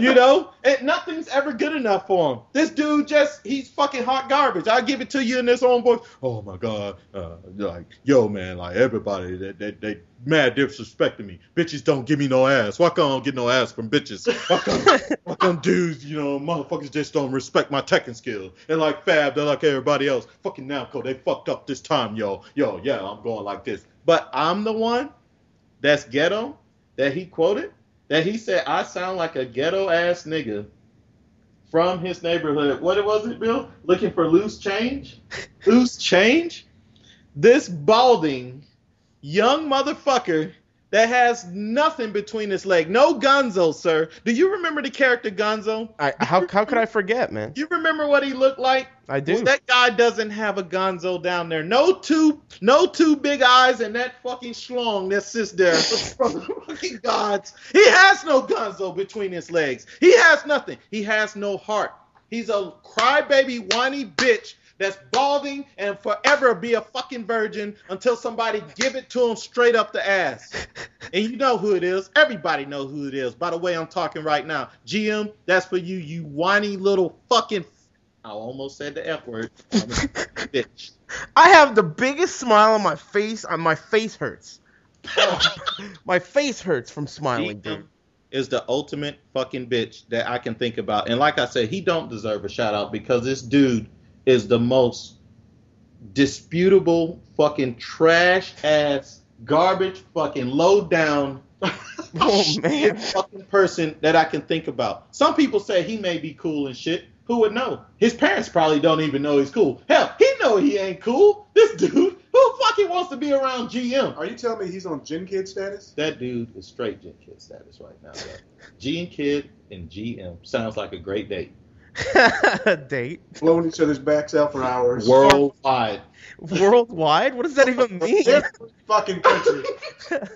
You know? And nothing's ever good enough for him. This dude just, he's fucking hot garbage. I'll give it to you in this own voice. Oh my God. Uh, like, yo, man, like everybody, they, they, they mad disrespecting me. Bitches don't give me no ass. Why come I get no ass from bitches? Why come, why come dudes, you know, motherfuckers just don't respect my Tekken skill? And like Fab, they're like everybody else. Fucking Namco, they fucked up this time, yo. Yo, yeah, I'm going like this. But I'm the one that's ghetto that he quoted that he said I sound like a ghetto ass nigga from his neighborhood. What was it, Bill? Looking for loose change? loose change? This balding young motherfucker that has nothing between his leg. No Gonzo, sir. Do you remember the character Gonzo? I, how, how could I forget, man? You remember what he looked like? I do. Well, that guy doesn't have a gonzo down there. No two, no two big eyes and that fucking schlong that sits there fucking gods. He has no gonzo between his legs. He has nothing. He has no heart. He's a crybaby, whiny bitch that's balding and forever be a fucking virgin until somebody give it to him straight up the ass. And you know who it is. Everybody know who it is. By the way, I'm talking right now. GM, that's for you, you whiny little fucking I almost said the F word. Bitch. I have the biggest smile on my face. On my face hurts. my face hurts from smiling, dude. Is the ultimate fucking bitch that I can think about. And like I said, he don't deserve a shout out because this dude is the most disputable fucking trash ass garbage fucking low down Oh man. fucking person that I can think about. Some people say he may be cool and shit. Who would know? His parents probably don't even know he's cool. Hell, he know he ain't cool. This dude, who fucking wants to be around GM? Are you telling me he's on Gen Kid status? That dude is straight Gen Kid status right now. Bro. G and Kid and GM sounds like a great date. Date Blowing each other's backs out for hours. Worldwide. worldwide. What does that even mean? Every fucking country.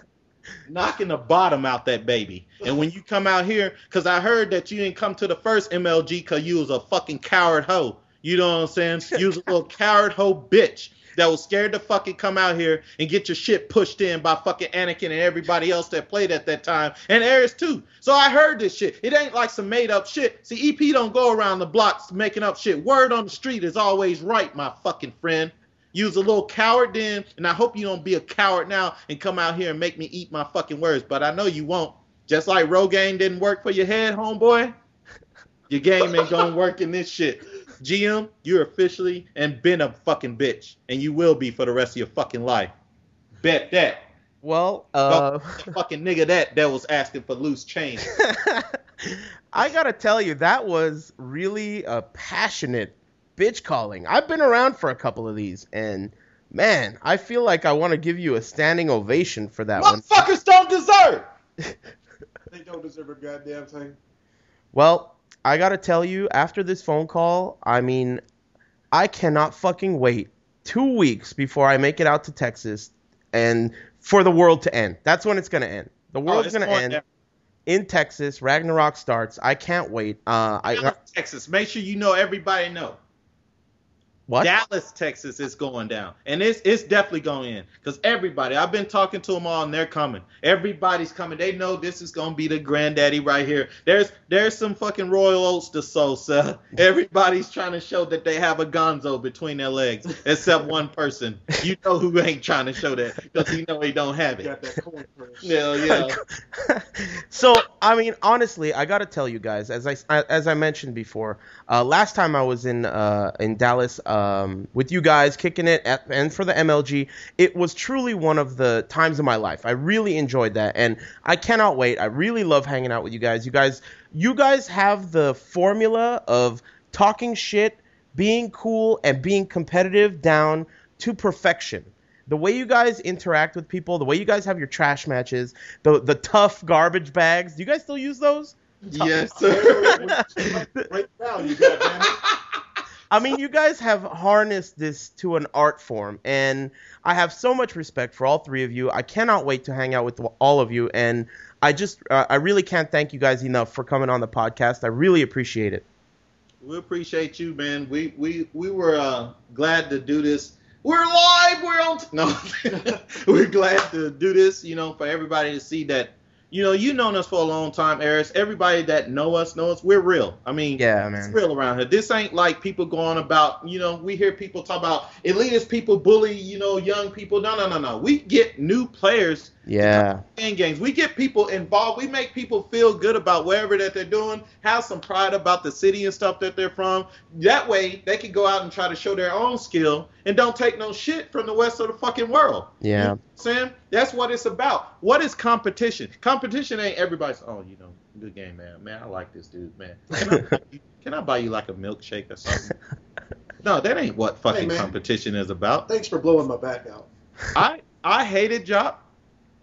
knocking the bottom out that baby. And when you come out here, because I heard that you didn't come to the first MLG because you was a fucking coward hoe. You know what I'm saying? You was a little coward hoe bitch that was scared to fucking come out here and get your shit pushed in by fucking Anakin and everybody else that played at that time, and Aris too. So I heard this shit. It ain't like some made up shit. See, EP don't go around the blocks making up shit. Word on the street is always right, my fucking friend. You was a little coward then, and I hope you don't be a coward now and come out here and make me eat my fucking words. But I know you won't. Just like Rogaine didn't work for your head, homeboy. Your game ain't gonna work in this shit. GM, you're officially and been a fucking bitch, and you will be for the rest of your fucking life. Bet that. Well, uh, The fucking nigga that that was asking for loose change. I gotta tell you, that was really a passionate bitch calling. I've been around for a couple of these, and man, I feel like I want to give you a standing ovation for that one. Motherfuckers don't deserve. They don't deserve a goddamn thing. Well, I gotta tell you, after this phone call, I mean, I cannot fucking wait two weeks before I make it out to Texas and for the world to end. That's when it's gonna end. The Oh, world's it's gonna end in Texas. Ragnarok starts. I can't wait. Uh, I Texas. Make sure you know everybody know. What? Dallas, Texas is going down, and it's it's definitely going in because everybody. I've been talking to them all, and they're coming. Everybody's coming. They know this is gonna be the granddaddy right here. There's there's some fucking royal oats to sow, sir. Everybody's trying to show that they have a Gonzo between their legs, except one person. You know who ain't trying to show that because you know he don't have it. got that. Yeah, yeah. so I mean, honestly, I gotta tell you guys, as I as I mentioned before, uh, last time I was in uh, in Dallas um, with you guys, kicking it, at, and for the MLG, it was truly one of the times of my life. I really enjoyed that, and I cannot wait. I really love hanging out with you guys. You guys, you guys have the formula of talking shit, being cool, and being competitive down to perfection the way you guys interact with people, the way you guys have your trash matches, the the tough garbage bags. Do you guys still use those? yes, sir. Great value, goddamn it. I mean, you guys have harnessed this to an art form, and I have so much respect for all three of you. I cannot wait to hang out with all of you, and I just, uh, I really can't thank you guys enough for coming on the podcast. I really appreciate it. We appreciate you, man. We we we were uh, glad to do this. We're live. We're on. T- no, we're glad to do this. You know, for everybody to see that. You know, you known us for a long time, Aris. Everybody that know us know us. We're real. I mean, Yeah, it's real around here. This ain't like people going about. You know, we hear people talk about elitist people bully. You know, young people. No, no, no, no. We get new players Yeah, in games. We get people involved. We make people feel good about wherever that they're doing, have some pride about the city and stuff that they're from. That way, they can go out and try to show their own skill and don't take no shit from the rest of the fucking world. yeah. You know what That's what it's about. What is competition? Competition ain't everybody's, oh, you know, good game, man. Man, I like this dude, man. Can I, buy you- can I buy you like a milkshake or something? No, that ain't what fucking man. competition is about. Thanks for blowing my back out. I I hated Jock,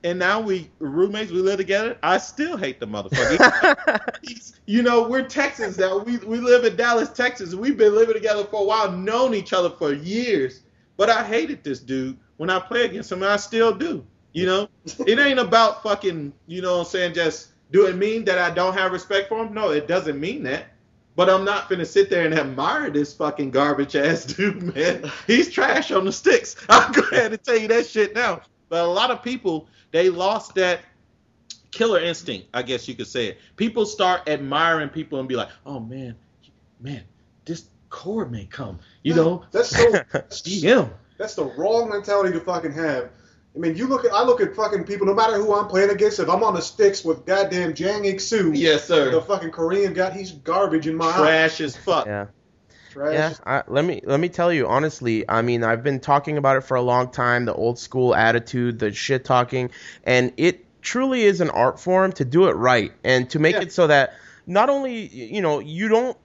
and now we roommates. We live together. I still hate the motherfucker. You know, we're Texans now. We we live in Dallas, Texas. We've been living together for a while, known each other for years. But I hated this dude when I play against him, and I still do. You know, it ain't about fucking. You know, what I'm saying just do it mean that I don't have respect for him? No, it doesn't mean that. But I'm not finna sit there and admire this fucking garbage ass dude, man. He's trash on the sticks. I'll go ahead and tell you that shit now. But a lot of people, they lost that killer instinct, I guess you could say it. People start admiring people and be like, oh man, man, this Cord may come. You know, That's so. GM. That's the wrong mentality to fucking have. I mean, you look at I look at fucking people. No matter who I'm playing against, if I'm on the sticks with goddamn Jang Ik Soo, Yes, sir, the fucking Korean guy, he's garbage in my eyes. Trash as fuck. yeah. Trash. Yeah, I, let me let me tell you honestly. I mean, I've been talking about it for a long time. The old school attitude, the shit talking, and it truly is an art form to do it right and to make Yeah. it so that not only you know you don't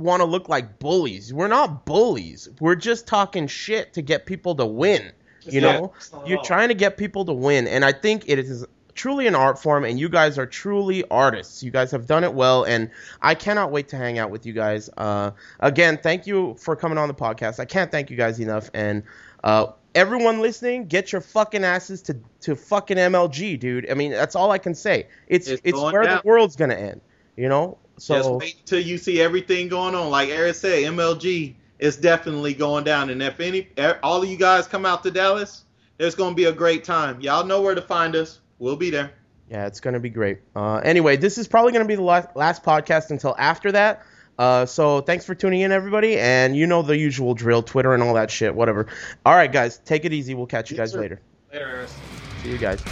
want to look like bullies. We're not bullies. We're just talking shit to get people to win. You Yeah, know, it's not at you're trying to get people to win, and I think it is truly an art form, and you guys are truly artists. You guys have done it well, and I cannot wait to hang out with you guys. Uh, again, thank you for coming on the podcast. I can't thank you guys enough, and uh, everyone listening, get your fucking asses to to fucking MLG, dude. I mean, that's all I can say. It's It's it's, where down. the world's gonna end. You know, so Just wait until you see everything going on. Like Aris said, MLG is definitely going down. And if any, all of you guys come out to Dallas, there's going to be a great time. Y'all know where to find us. We'll be there. Yeah, it's going to be great. Uh, anyway, this is probably going to be the last, last podcast until after that. Uh, so thanks for tuning in, everybody. And you know the usual drill Twitter and all that shit, whatever. All right, guys, take it easy. We'll catch you guys later. Later. See you guys.